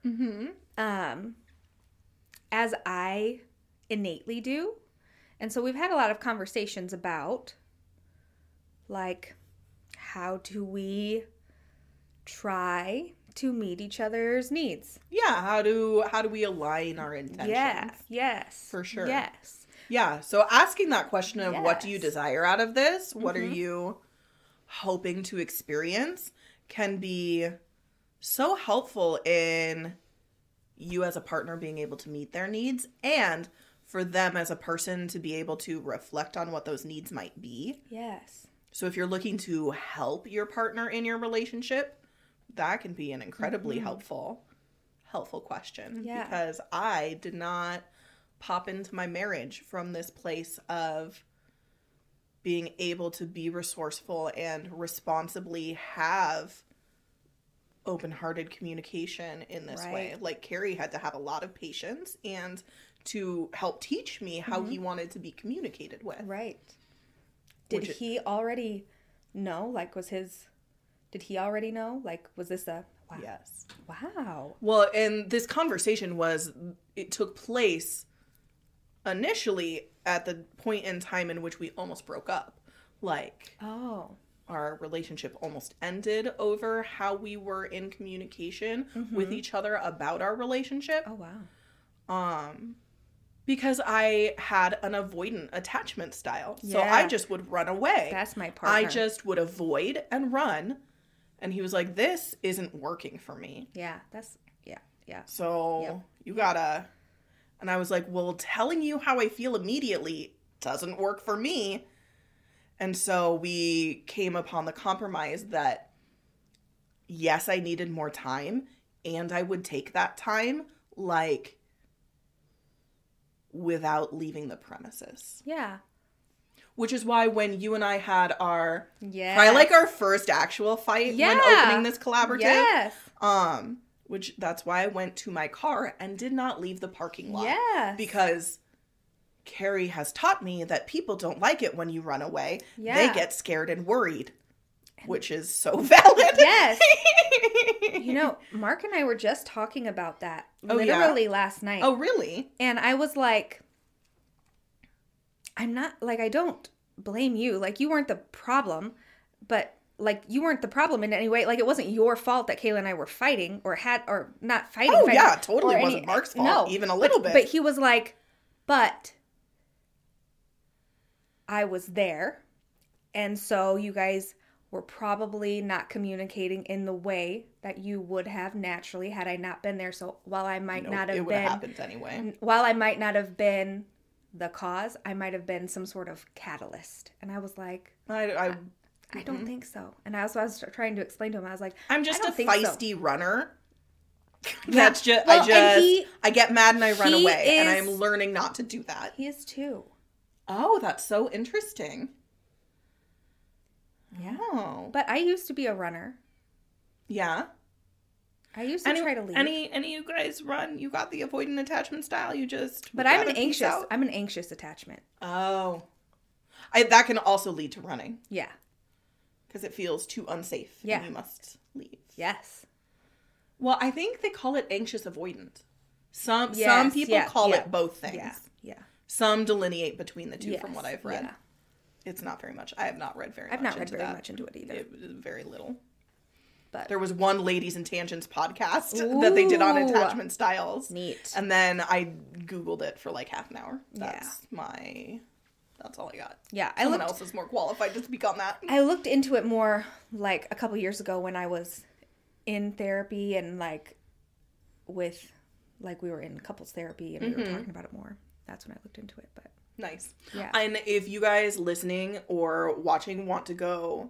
Mm-hmm. um, as I innately do. And so we've had a lot of conversations about like how do we try to meet each other's needs? Yeah. How do how do we align our intentions? Yeah, yes. For sure. Yes. Yeah. So asking that question of what do you desire out of this? What are Mhm. you hoping to experience can be so helpful in you as a partner being able to meet their needs and for them as a person to be able to reflect on what those needs might be. Yes. So if you're looking to help your partner in your relationship, that can be an incredibly Mhm. helpful helpful question Yeah. because I did not pop into my marriage from this place of being able to be resourceful and responsibly have open-hearted communication in this way. Like Carrie had to have a lot of patience and to help teach me how he mm-hmm. wanted to be communicated with. Right. Did Which it- he already know? Like, was his. Did he already know? Like, was this a. Wow. Yes. Wow. Well, and this conversation was it took place initially at the point in time in which we almost broke up. Like Oh. our relationship almost ended over how we were in communication with each other about our relationship. Oh, wow. Um because I had an avoidant attachment style. So I just would run away. That's my partner. I just would avoid and run. And he was like, This isn't working for me. Yeah, that's. Yeah, yeah. So Yep. you gotta. And I was like, well, telling you how I feel immediately doesn't work for me. And so we came upon the compromise that yes, I needed more time and I would take that time like without leaving the premises. Yeah. Which is why when you and I had our Yeah. probably like our first actual fight when opening this collaborative. Yes. Um, which that's why I went to my car and did not leave the parking lot. Yes. Because Carrie has taught me that people don't like it when you run away. Yeah. They get scared and worried, which is so valid. Yes. You know, Mark and I were just talking about that Oh, yeah? literally last night. oh, really? And I was like, I'm not, like, I don't blame you. Like, you weren't the problem, but like, you weren't the problem in any way. Like, it wasn't your fault that Kayla and I were fighting or had, or not fighting. Oh, fighting, yeah, totally wasn't Mark's fault, even a little bit. But he was like, but I was there. And so you guys were probably not communicating in the way that you would have naturally had I not been there. So while I might Nope, not have would have been happened anyway. while I might not have been the cause, I might have been some sort of catalyst. And I was like, I, I, I don't mm-hmm. think so. And I was, I was trying to explain to him, I was like, I'm just a think so. feisty runner. Yeah. That's just Well, I just he- I get mad and I run away, and I'm learning not to do that. he is too. Oh, that's so interesting. Yeah. Oh, But I used to be a runner. yeah. I used to Any, try to leave. any any of you guys run? You got the avoidant attachment style. You just. but I'm an anxious. I'm an anxious attachment. Oh, I, that can also lead to running Yeah. Because it feels too unsafe. and Yeah. you must leave. Yes. Well, I think they call it anxious avoidant. Some some people yeah, call yeah, it both things. Yeah. Yeah. Some delineate between the two Yes, from what I've read. yeah. It's not very much. I have not read very much. I've not read very that. much into it either. It was very little. But There was one Ladies and Tangents podcast that they did on attachment styles. neat. And then I Googled it for like half an hour. Yeah. That's my that's all I got. yeah, I Someone looked else is more qualified to speak on that. I looked into it more like a couple years ago when I was in therapy and like with like we were in couples therapy and we Mm-hmm. were talking about it more. That's when I looked into it. But Nice. Yeah. And if you guys listening or watching want to go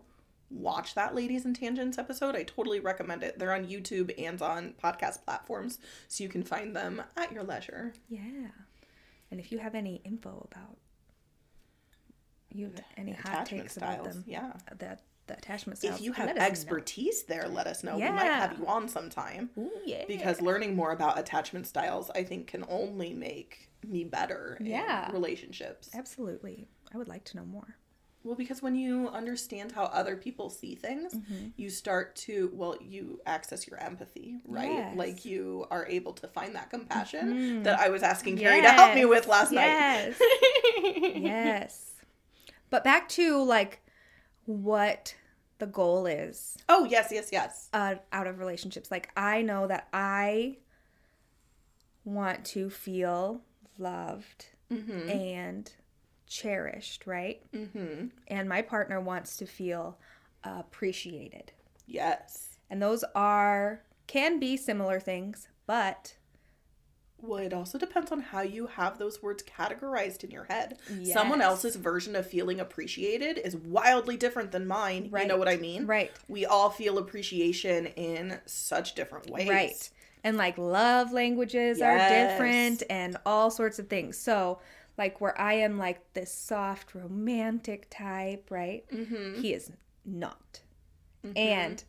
watch that Ladies and Tangents episode. I totally recommend it. They're on YouTube and on podcast platforms, so you can find them at your leisure. Yeah. And if you have any info about you have any hot Attachment takes about styles, them, yeah. that the attachment styles, If you have expertise there, let us know. We might have you on sometime. Ooh, yeah. Because learning more about attachment styles, I think, can only make me better Yeah. relationships. absolutely, I would like to know more. Well, because when you understand how other people see things, Mm-hmm. you start to, well, you access your empathy, right? Yes. Mm-hmm. Like you are able to find that compassion that I was asking Carrie to help me with last Yes. night. yes. But back to like what the goal is oh, yes, yes, yes. uh, out of relationships. Like I know that I want to feel loved Mm-hmm. and cherished, right? Mm-hmm. And my partner wants to feel appreciated. Yes. And those are can be similar things, but Well, it also depends on how you have those words categorized in your head. Someone else's version of feeling appreciated is wildly different than mine. You know what I mean? right. We all feel appreciation in such different ways. Right. And like love languages are different and all sorts of things. So, like where I am like this soft romantic type, right? Mm-hmm. He is not. And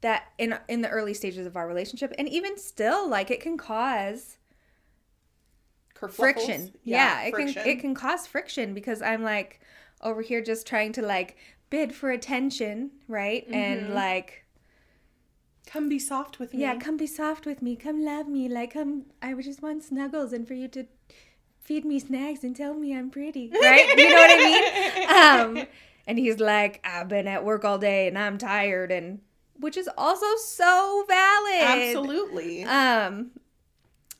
that in in the early stages of our relationship and even still like it can cause friction. Yeah, it friction. can it can cause friction because I'm like over here just trying to like bid for attention, right? And like Come be soft with me. Yeah, come be soft with me. Come love me. Like, come. I would just want snuggles and for you to feed me snacks and tell me I'm pretty. Right? You know what I mean? Um, and he's like, I've been at work all day and I'm tired, and which is also so valid. Absolutely. Um,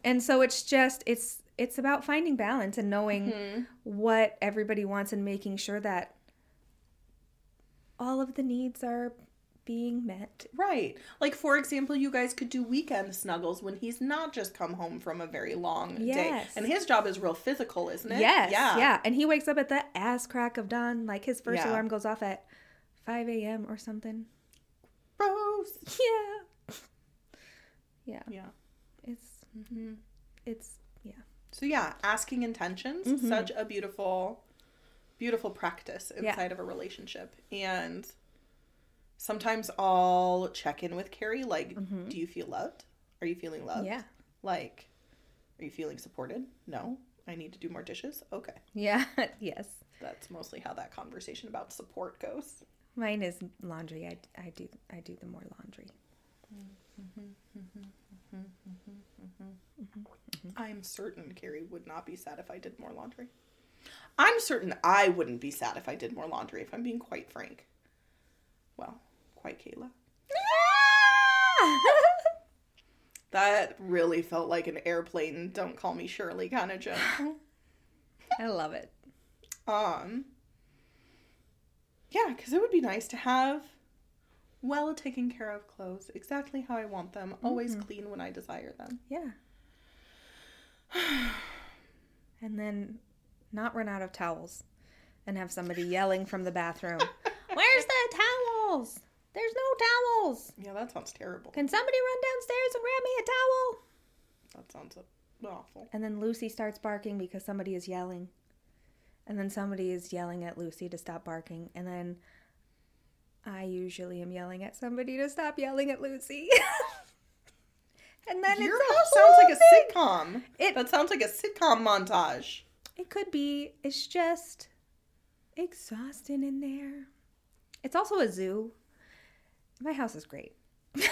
and so it's just it's it's about finding balance and knowing Mhm. what everybody wants and making sure that all of the needs are being met. Right. Like, for example, you guys could do weekend snuggles when he's not just come home from a very long day. And his job is real physical, isn't it? Yes. Yeah. Yeah. And he wakes up at the ass crack of dawn. Like his first Yeah. alarm goes off at 5 a.m. or something. Rose. Yeah. Yeah. Yeah. It's, Mhm. it's. So, yeah, asking intentions, Mhm. such a beautiful, beautiful practice Yeah. inside of a relationship. And sometimes I'll check in with Carrie, like, Mhm. do you feel loved? Are you feeling loved? Yeah. Like, are you feeling supported? No. I need to do more dishes? Okay. Yeah. yes. That's mostly how that conversation about support goes. Mine is laundry. I, I do, I do the more laundry. I'm certain Carrie would not be sad if I did more laundry. I'm certain I wouldn't be sad if I did more laundry, if I'm being quite frank. Well, quite Kayla. That really felt like an airplane, don't call me Shirley kind of joke. I love it. Um, yeah, because it would be nice to have well taken care of clothes, exactly how I want them, always mm-hmm. clean when I desire them. Yeah. and then not run out of towels and have somebody yelling from the bathroom, Where's the towels? There's no towels. Yeah, that sounds terrible. Can somebody run downstairs and grab me a towel? That sounds awful. And then Lucy starts barking because somebody is yelling. And then somebody is yelling at Lucy to stop barking. And then I usually am yelling at somebody to stop yelling at Lucy. and then Your house sounds like a sitcom. It- that sounds like a sitcom montage. It could be. It's just exhausting in there. It's also a zoo. My house is great.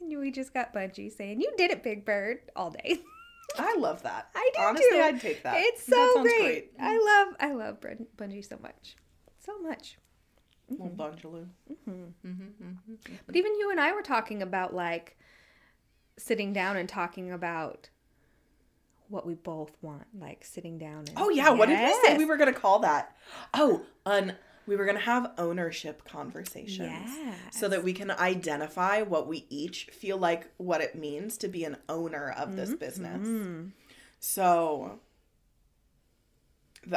we just got Bungie saying, You did it, Big Bird, all day. I love that. I do Honestly, too. I'd take that. It's so sounds great. I love I love Bun- Bungie so much. So much. Mm-hmm. Little Bungaloo. Mm-hmm. Mm-hmm, but even you and I were talking about like sitting down and talking about what we both want, like sitting down and Oh yeah, what did we say we were gonna call that? Oh, un we were gonna have ownership conversations. So that we can identify what we each feel like what it means to be an owner of this business. Mm. So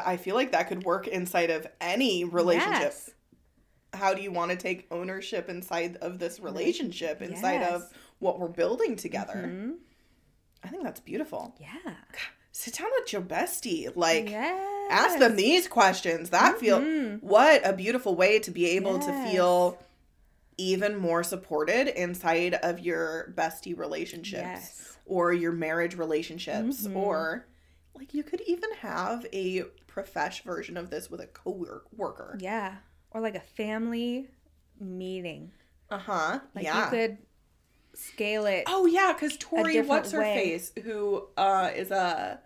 I feel like that could work inside of any relationship. Yes. How do you want to take ownership inside of this relationship, inside of what we're building together? Mhm. I think that's beautiful. Yeah. Sit down with your bestie. Like, yes. Ask them these questions. That feel Mhm. what a beautiful way to be able to feel even more supported inside of your bestie relationships Yes. or your marriage relationships Mhm. or like you could even have a profesh version of this with a co-worker. Yeah. Or like a family meeting. Uh-huh. Like yeah. you could scale it. Oh yeah, because Tori, what's her way. face, who uh is a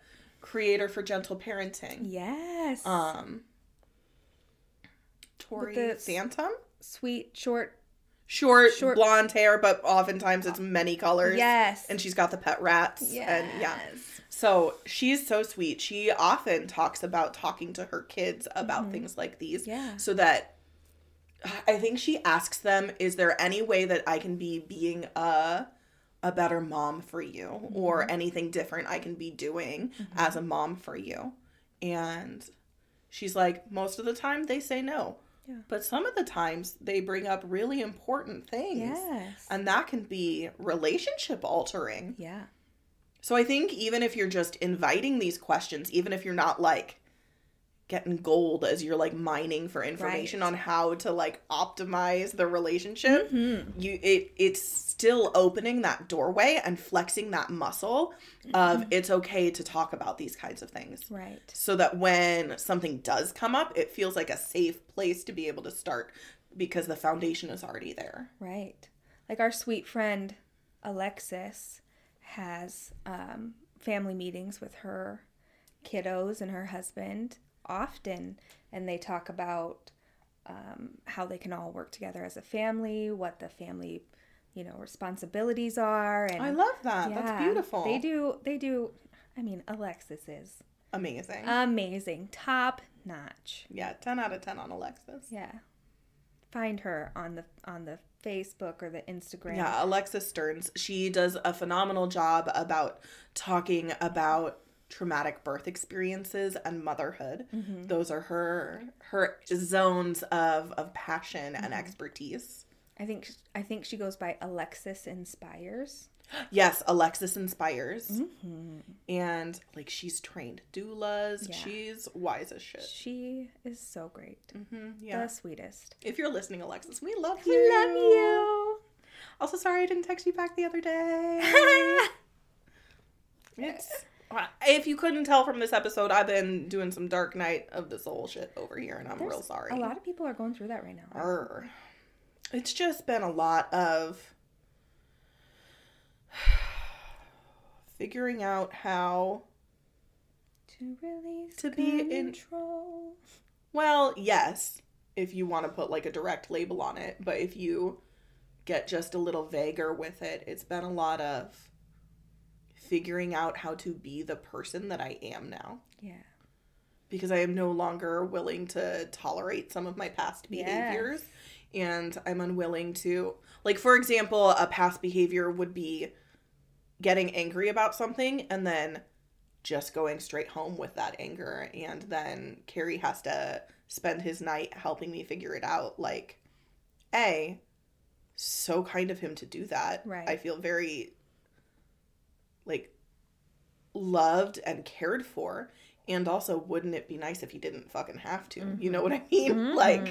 creator for gentle parenting. Yes. Um Tori Phantom? Sweet, short. Short, Short- blonde hair, but oftentimes it's many colors. Yes. And she's got the pet rats. yes. And yeah. So she's so sweet. She often talks about talking to her kids about things like these. Mm-hmm. Yeah. So that I think she asks them, is there any way that I can be being a a better mom for you Mm-hmm. or anything different I can be doing as a mom for you? And she's like, most of the time they say no. Yeah. But some of the times they bring up really important things. Yes. And that can be relationship altering. yeah. So I think even if you're just inviting these questions, even if you're not like getting gold as you're like mining for information Right. on how to like optimize the relationship, Mm-hmm. you it it's still opening that doorway and flexing that muscle of it's okay to talk about these kinds of things. Right. So that when something does come up, it feels like a safe place to be able to start because the foundation is already there. Right. Like our sweet friend Alexis has um, family meetings with her kiddos and her husband often, and they talk about um, how they can all work together as a family, what the family, you know, responsibilities are, and I love that. That's beautiful. They do. They do. I mean, Alexis is Amazing. amazing, top notch. yeah, 10 out of 10 on Alexis. Yeah. Find her on the on the Facebook or the Instagram. Yeah, Alexis Stearns. She does a phenomenal job about talking about traumatic birth experiences and motherhood. Mm-hmm. Those are her her zones of of passion and Mm-hmm. expertise. I think I think she goes by Alexis Inspires. Yes, Alexis inspires. And like she's trained doulas. Mm-hmm. Yeah. She's wise as shit. She is so great. hmm yeah. The sweetest. If you're listening, Alexis, we love you. We love you. Also, sorry I didn't text you back the other day. It's if you couldn't tell from this episode, I've been doing some Dark Night of the Soul shit over here, and I'm real sorry. A lot of people are going through that right now. Arr. It's just been a lot of figuring out how. To release To be in- Well, yes, if you want to put like a direct label on it, but if you get just a little vaguer with it, it's been a lot of figuring out how to be the person that I am now. Yeah. because I am no longer willing to tolerate some of my past Yes. behaviors. And I'm unwilling to, like, for example, a past behavior would be getting angry about something and then just going straight home with that anger. And then Carrie has to spend his night helping me figure it out. Like, A, so kind of him to do that. Right. I feel very, like, loved and cared for. And also, wouldn't it be nice if he didn't fucking have to? You mm-hmm. know what I mean? Mm-hmm. Like,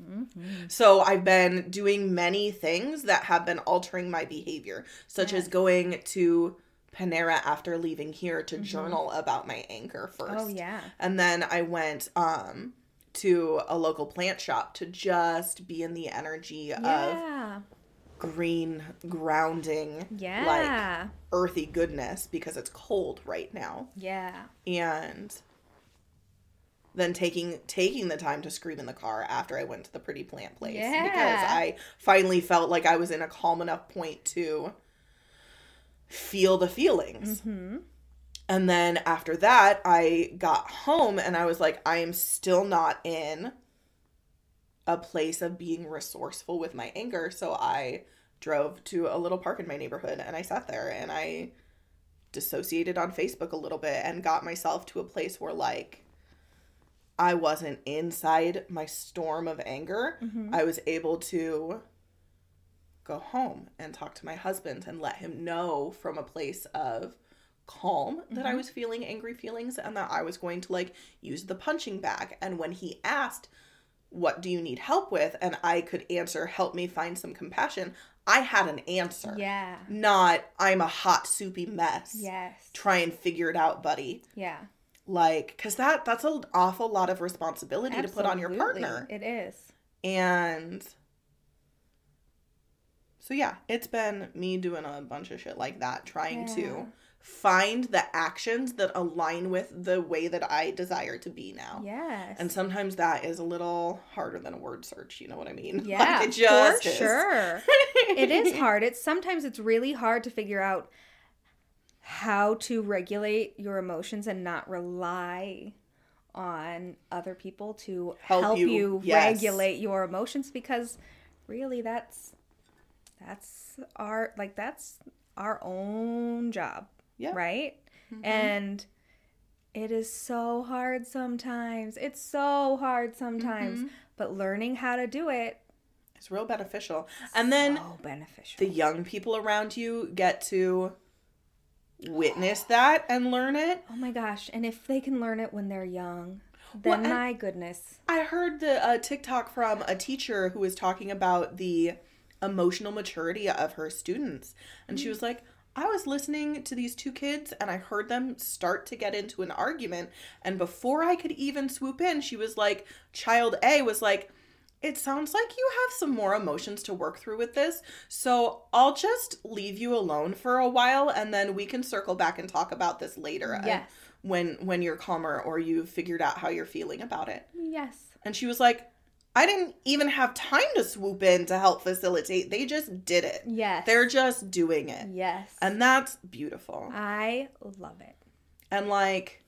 mm-hmm. so I've been doing many things that have been altering my behavior, such as going to Panera after leaving here to journal about my anger first. Oh yeah. And then I went um to a local plant shop to just be in the energy of Yeah. Green grounding Yeah. like earthy goodness because it's cold right now yeah. and then taking taking the time to scream in the car after I went to the pretty plant place because I finally felt like I was in a calm enough point to feel the feelings. Hmm. And then after that, I got home and I was like I am still not in a place of being resourceful with my anger, so I drove to a little park in my neighborhood and I sat there and I dissociated on Facebook a little bit and got myself to a place where like I wasn't inside my storm of anger. Mm-hmm. I was able to go home and talk to my husband and let him know from a place of calm that I mm-hmm. was feeling angry feelings and that I was going to like use the punching bag. And when he asked, What do you need help with? and I could answer, Help me find some compassion, I had an answer. Yeah. Not, I'm a hot, soupy mess. Yes. Try and figure it out, buddy. Yeah. Like, because that, that's an awful lot of responsibility to put on your partner. It is. And so yeah, it's been me doing a bunch of shit like that, trying Yeah. to find the actions that align with the way that I desire to be now. Yes. And sometimes that is a little harder than a word search, you know what I mean? Like, yeah, it just for is. sure. it is hard. It's sometimes it's really hard to figure out how to regulate your emotions and not rely on other people to Help help, you, you, yes. regulate your emotions because really that's that's our like that's our own job Yeah. right Mhm. and it is so hard sometimes it's so hard sometimes Mhm. but learning how to do it It's real beneficial. And then so beneficial the young people around you get to witness that and learn it. oh my gosh and if they can learn it when they're young then and- my goodness I heard the uh, TikTok from a teacher who was talking about the emotional maturity of her students. And she was like, I was listening to these two kids and I heard them start to get into an argument. And before I could even swoop in, she was like, Child A was like, it sounds like you have some more emotions to work through with this. So I'll just leave you alone for a while and then we can circle back and talk about this later. uh, Yes. When when you're calmer or you've figured out how you're feeling about it. yes And she was like, I didn't even have time to swoop in to help facilitate. They just did it. yes They're just doing it. yes And that's beautiful. i love it And like,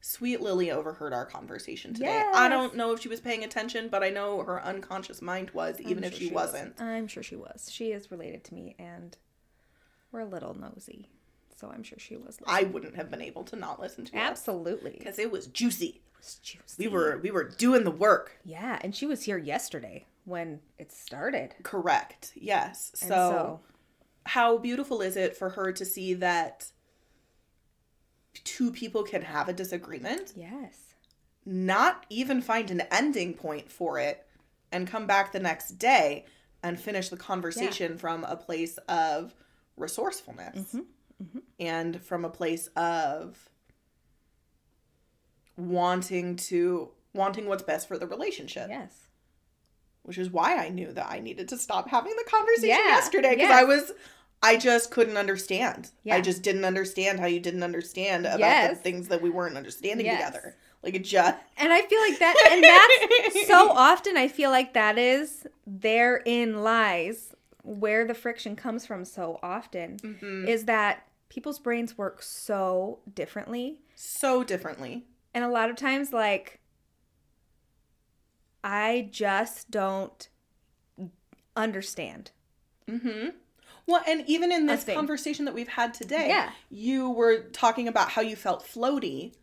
sweet Lily overheard our conversation today. Yes. I don't know if she was paying attention, but I know her unconscious mind was, even I'm if sure she, was. wasn't. i'm sure she was she is related to me and we're a little nosy so i'm sure she was I wouldn't have been able to not listen to it absolutely because it was juicy. We were we were doing the work. yeah and she was here yesterday when it started Correct. Yes. And so how beautiful is it for her to see that two people can have a disagreement, yes not even find an ending point for it, and come back the next day and finish the conversation from a place of resourcefulness Mm-hmm. and from a place of wanting to wanting what's best for the relationship yes which is why I knew that I needed to stop having the conversation Yeah, yesterday because yes. I was I just couldn't understand. Yeah. I just didn't understand how you didn't understand about the things that we weren't understanding Yes. together. Like it just And I feel like that, and that's so often I feel like that is therein lies where the friction comes from so often Mhm. is that people's brains work so differently. so differently. And a lot of times, like, I just don't understand. Mm-hmm. Well, and even in this conversation that we've had today, Yeah. you were talking about how you felt floaty.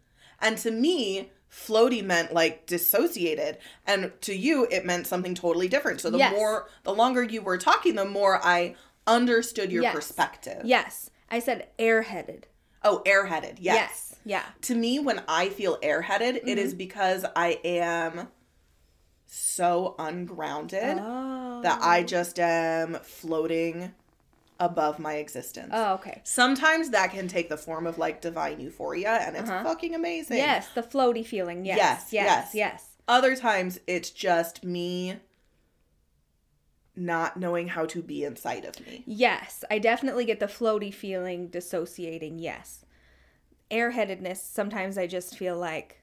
And to me, floaty meant like dissociated. And to you, it meant something totally different. So the Yes. more, the longer you were talking, the more I understood your Yes. perspective. Yes. I said airheaded. Oh, airheaded. Yes. Yeah. To me, when I feel airheaded, it Mm-hmm. is because I am so ungrounded Oh. that I just am floating above my existence. Oh, okay. Sometimes that can take the form of like divine euphoria and it's Uh-huh. fucking amazing. Yes, the floaty feeling. Yes. Yes, Yes. yes. Yes. Yes. Other times it's just me not knowing how to be inside of me. Yes, I definitely get the floaty feeling dissociating. Yes. Airheadedness, sometimes I just feel like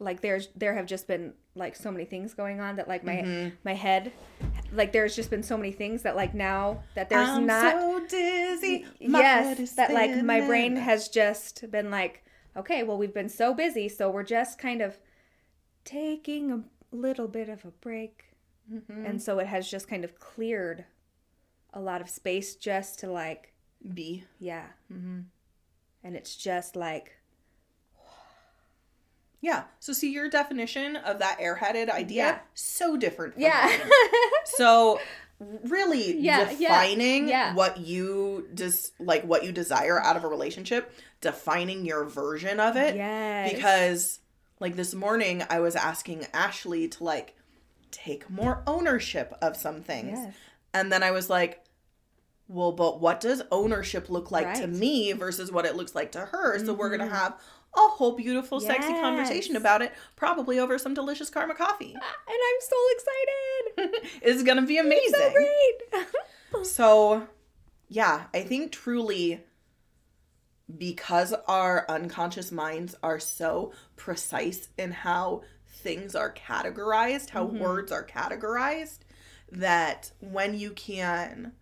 like there's there have just been like so many things going on that like my Mm-hmm. my head like there's just been so many things that like now that there's I'm not so dizzy. my yes that like my brain has just been like okay well we've been so busy so we're just kind of taking a little bit of a break Mm-hmm. and so it has just kind of cleared a lot of space just to like be. Yeah. Mm-hmm. And it's just like, Yeah. So see your definition of that airheaded idea Yeah. so different. Yeah. So really Yeah, yeah, defining yeah. what you just like what you desire out of a relationship, defining your version of it. yes. Because like this morning I was asking Ashley to like take more ownership of some things. Yes. And then I was like, well, but what does ownership look like to me versus what it looks like to her? So we're going to Mhm. have a whole beautiful, sexy conversation about it, probably over some delicious Karma Koffee. And I'm so excited. it's going to be It's amazing. so great. So, yeah, I think truly because our unconscious minds are so precise in how things are categorized, how Mhm. words are categorized, that when you can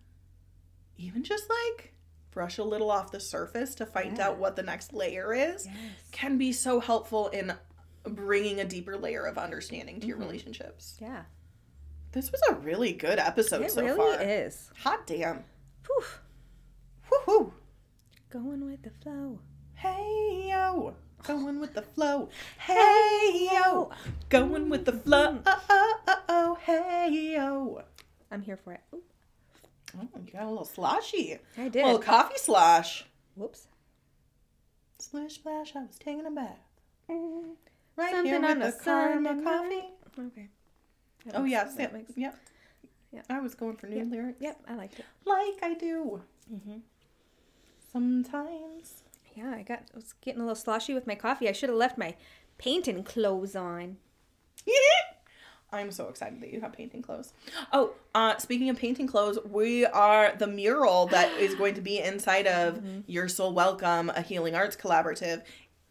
even just like brush a little off the surface to find Yeah. out what the next layer is, yes. can be so helpful in bringing a deeper layer of understanding to your Mhm. relationships. Yeah. This was a really good episode it so really far. is. Hot damn. Whew. Woohoo! Going with the flow. Hey yo, going with the flow. Hey yo, going with the flow. Oh, oh, oh, oh. Hey yo. I'm here for it. Ooh, Oh, you got a little sloshy. I did. A little coffee slosh. Whoops. Splish splash, I was taking a bath. Mm, Right Something here with on the a Karma Koffee. Okay. That Oh makes- yes, that yeah, makes. yep. Yeah. I was going for new Yep. lyrics. Yep, I liked it. Like I do. Mm-hmm. Sometimes. Yeah, I got I was getting a little sloshy with my coffee. I should have left my painting clothes on. I'm so excited that you have painting clothes. Oh, uh, speaking of painting clothes, we are the mural that is going to be inside of Mm-hmm. You're Soul Welcome, a healing arts collaborative,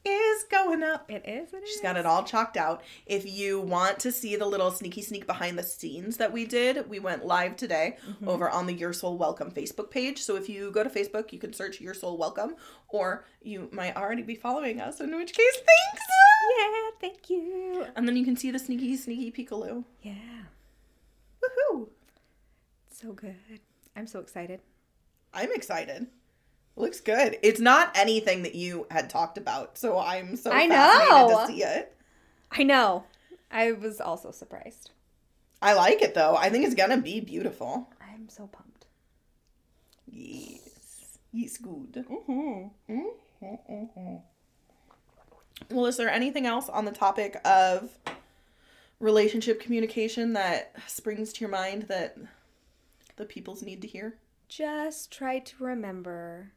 is going up. It is. It She's is. got it all chalked out. If you want to see the little sneaky sneak behind the scenes that we did, we went live today Mm-hmm. over on the You're Soul Welcome Facebook page. So if you go to Facebook, you can search You're Soul Welcome, or you might already be following us, in which case, thanks! Yeah, thank you. And then you can see the sneaky, sneaky peekaloo. Yeah, Woohoo! so good. I'm so excited. I'm excited. Looks good. It's not anything that you had talked about, so I'm so I fascinated know. to see it. I know. I was also surprised. I like it though. I think it's gonna be beautiful. I'm so pumped. Yes. Yes, good. Mm-hmm. Well, is there anything else on the topic of relationship communication that springs to your mind that the peoples need to hear? Just try to remember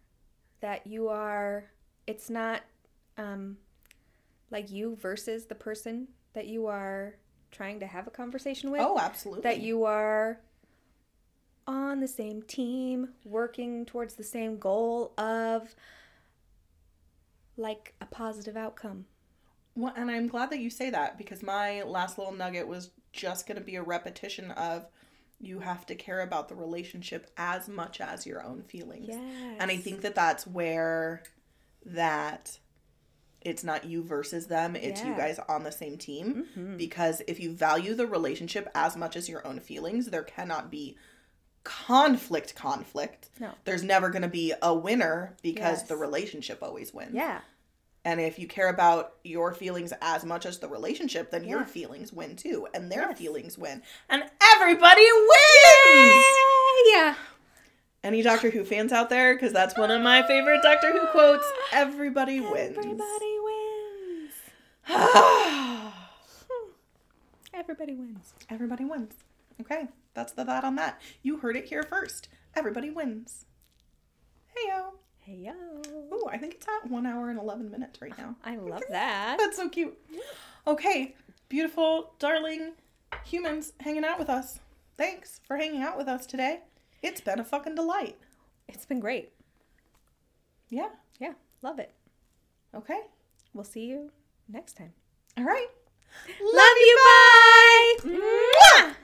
that you are. It's not um, like you versus the person that you are trying to have a conversation with. Oh, absolutely. that you are on the same team, working towards the same goal of like a positive outcome. Well, and I'm glad that you say that because my last little nugget was just going to be a repetition of you have to care about the relationship as much as your own feelings. Yes. And I think that that's where that it's not you versus them, it's you guys on the same team. Mhm. Because if you value the relationship as much as your own feelings, there cannot be conflict conflict. No. There's never going to be a winner because Yes. the relationship always wins. Yeah. And if you care about your feelings as much as the relationship, then your feelings win too, and their Yes. feelings win, and everybody wins. Yeah. Any Doctor Who fans out there? Because that's one of my favorite Doctor Who quotes. Everybody wins. Everybody wins. Hmm. Everybody wins. everybody wins. Okay, that's the thought on that. You heard it here first. Everybody wins. Hey yo. Hey yo. Ooh, I think it's at one hour and eleven minutes right now. I love that. That's so cute. Okay, beautiful, darling humans hanging out with us. Thanks for hanging out with us today. It's been a fucking delight. It's been great. Yeah. Yeah. Love it. Okay. We'll see you next time. All right. Love you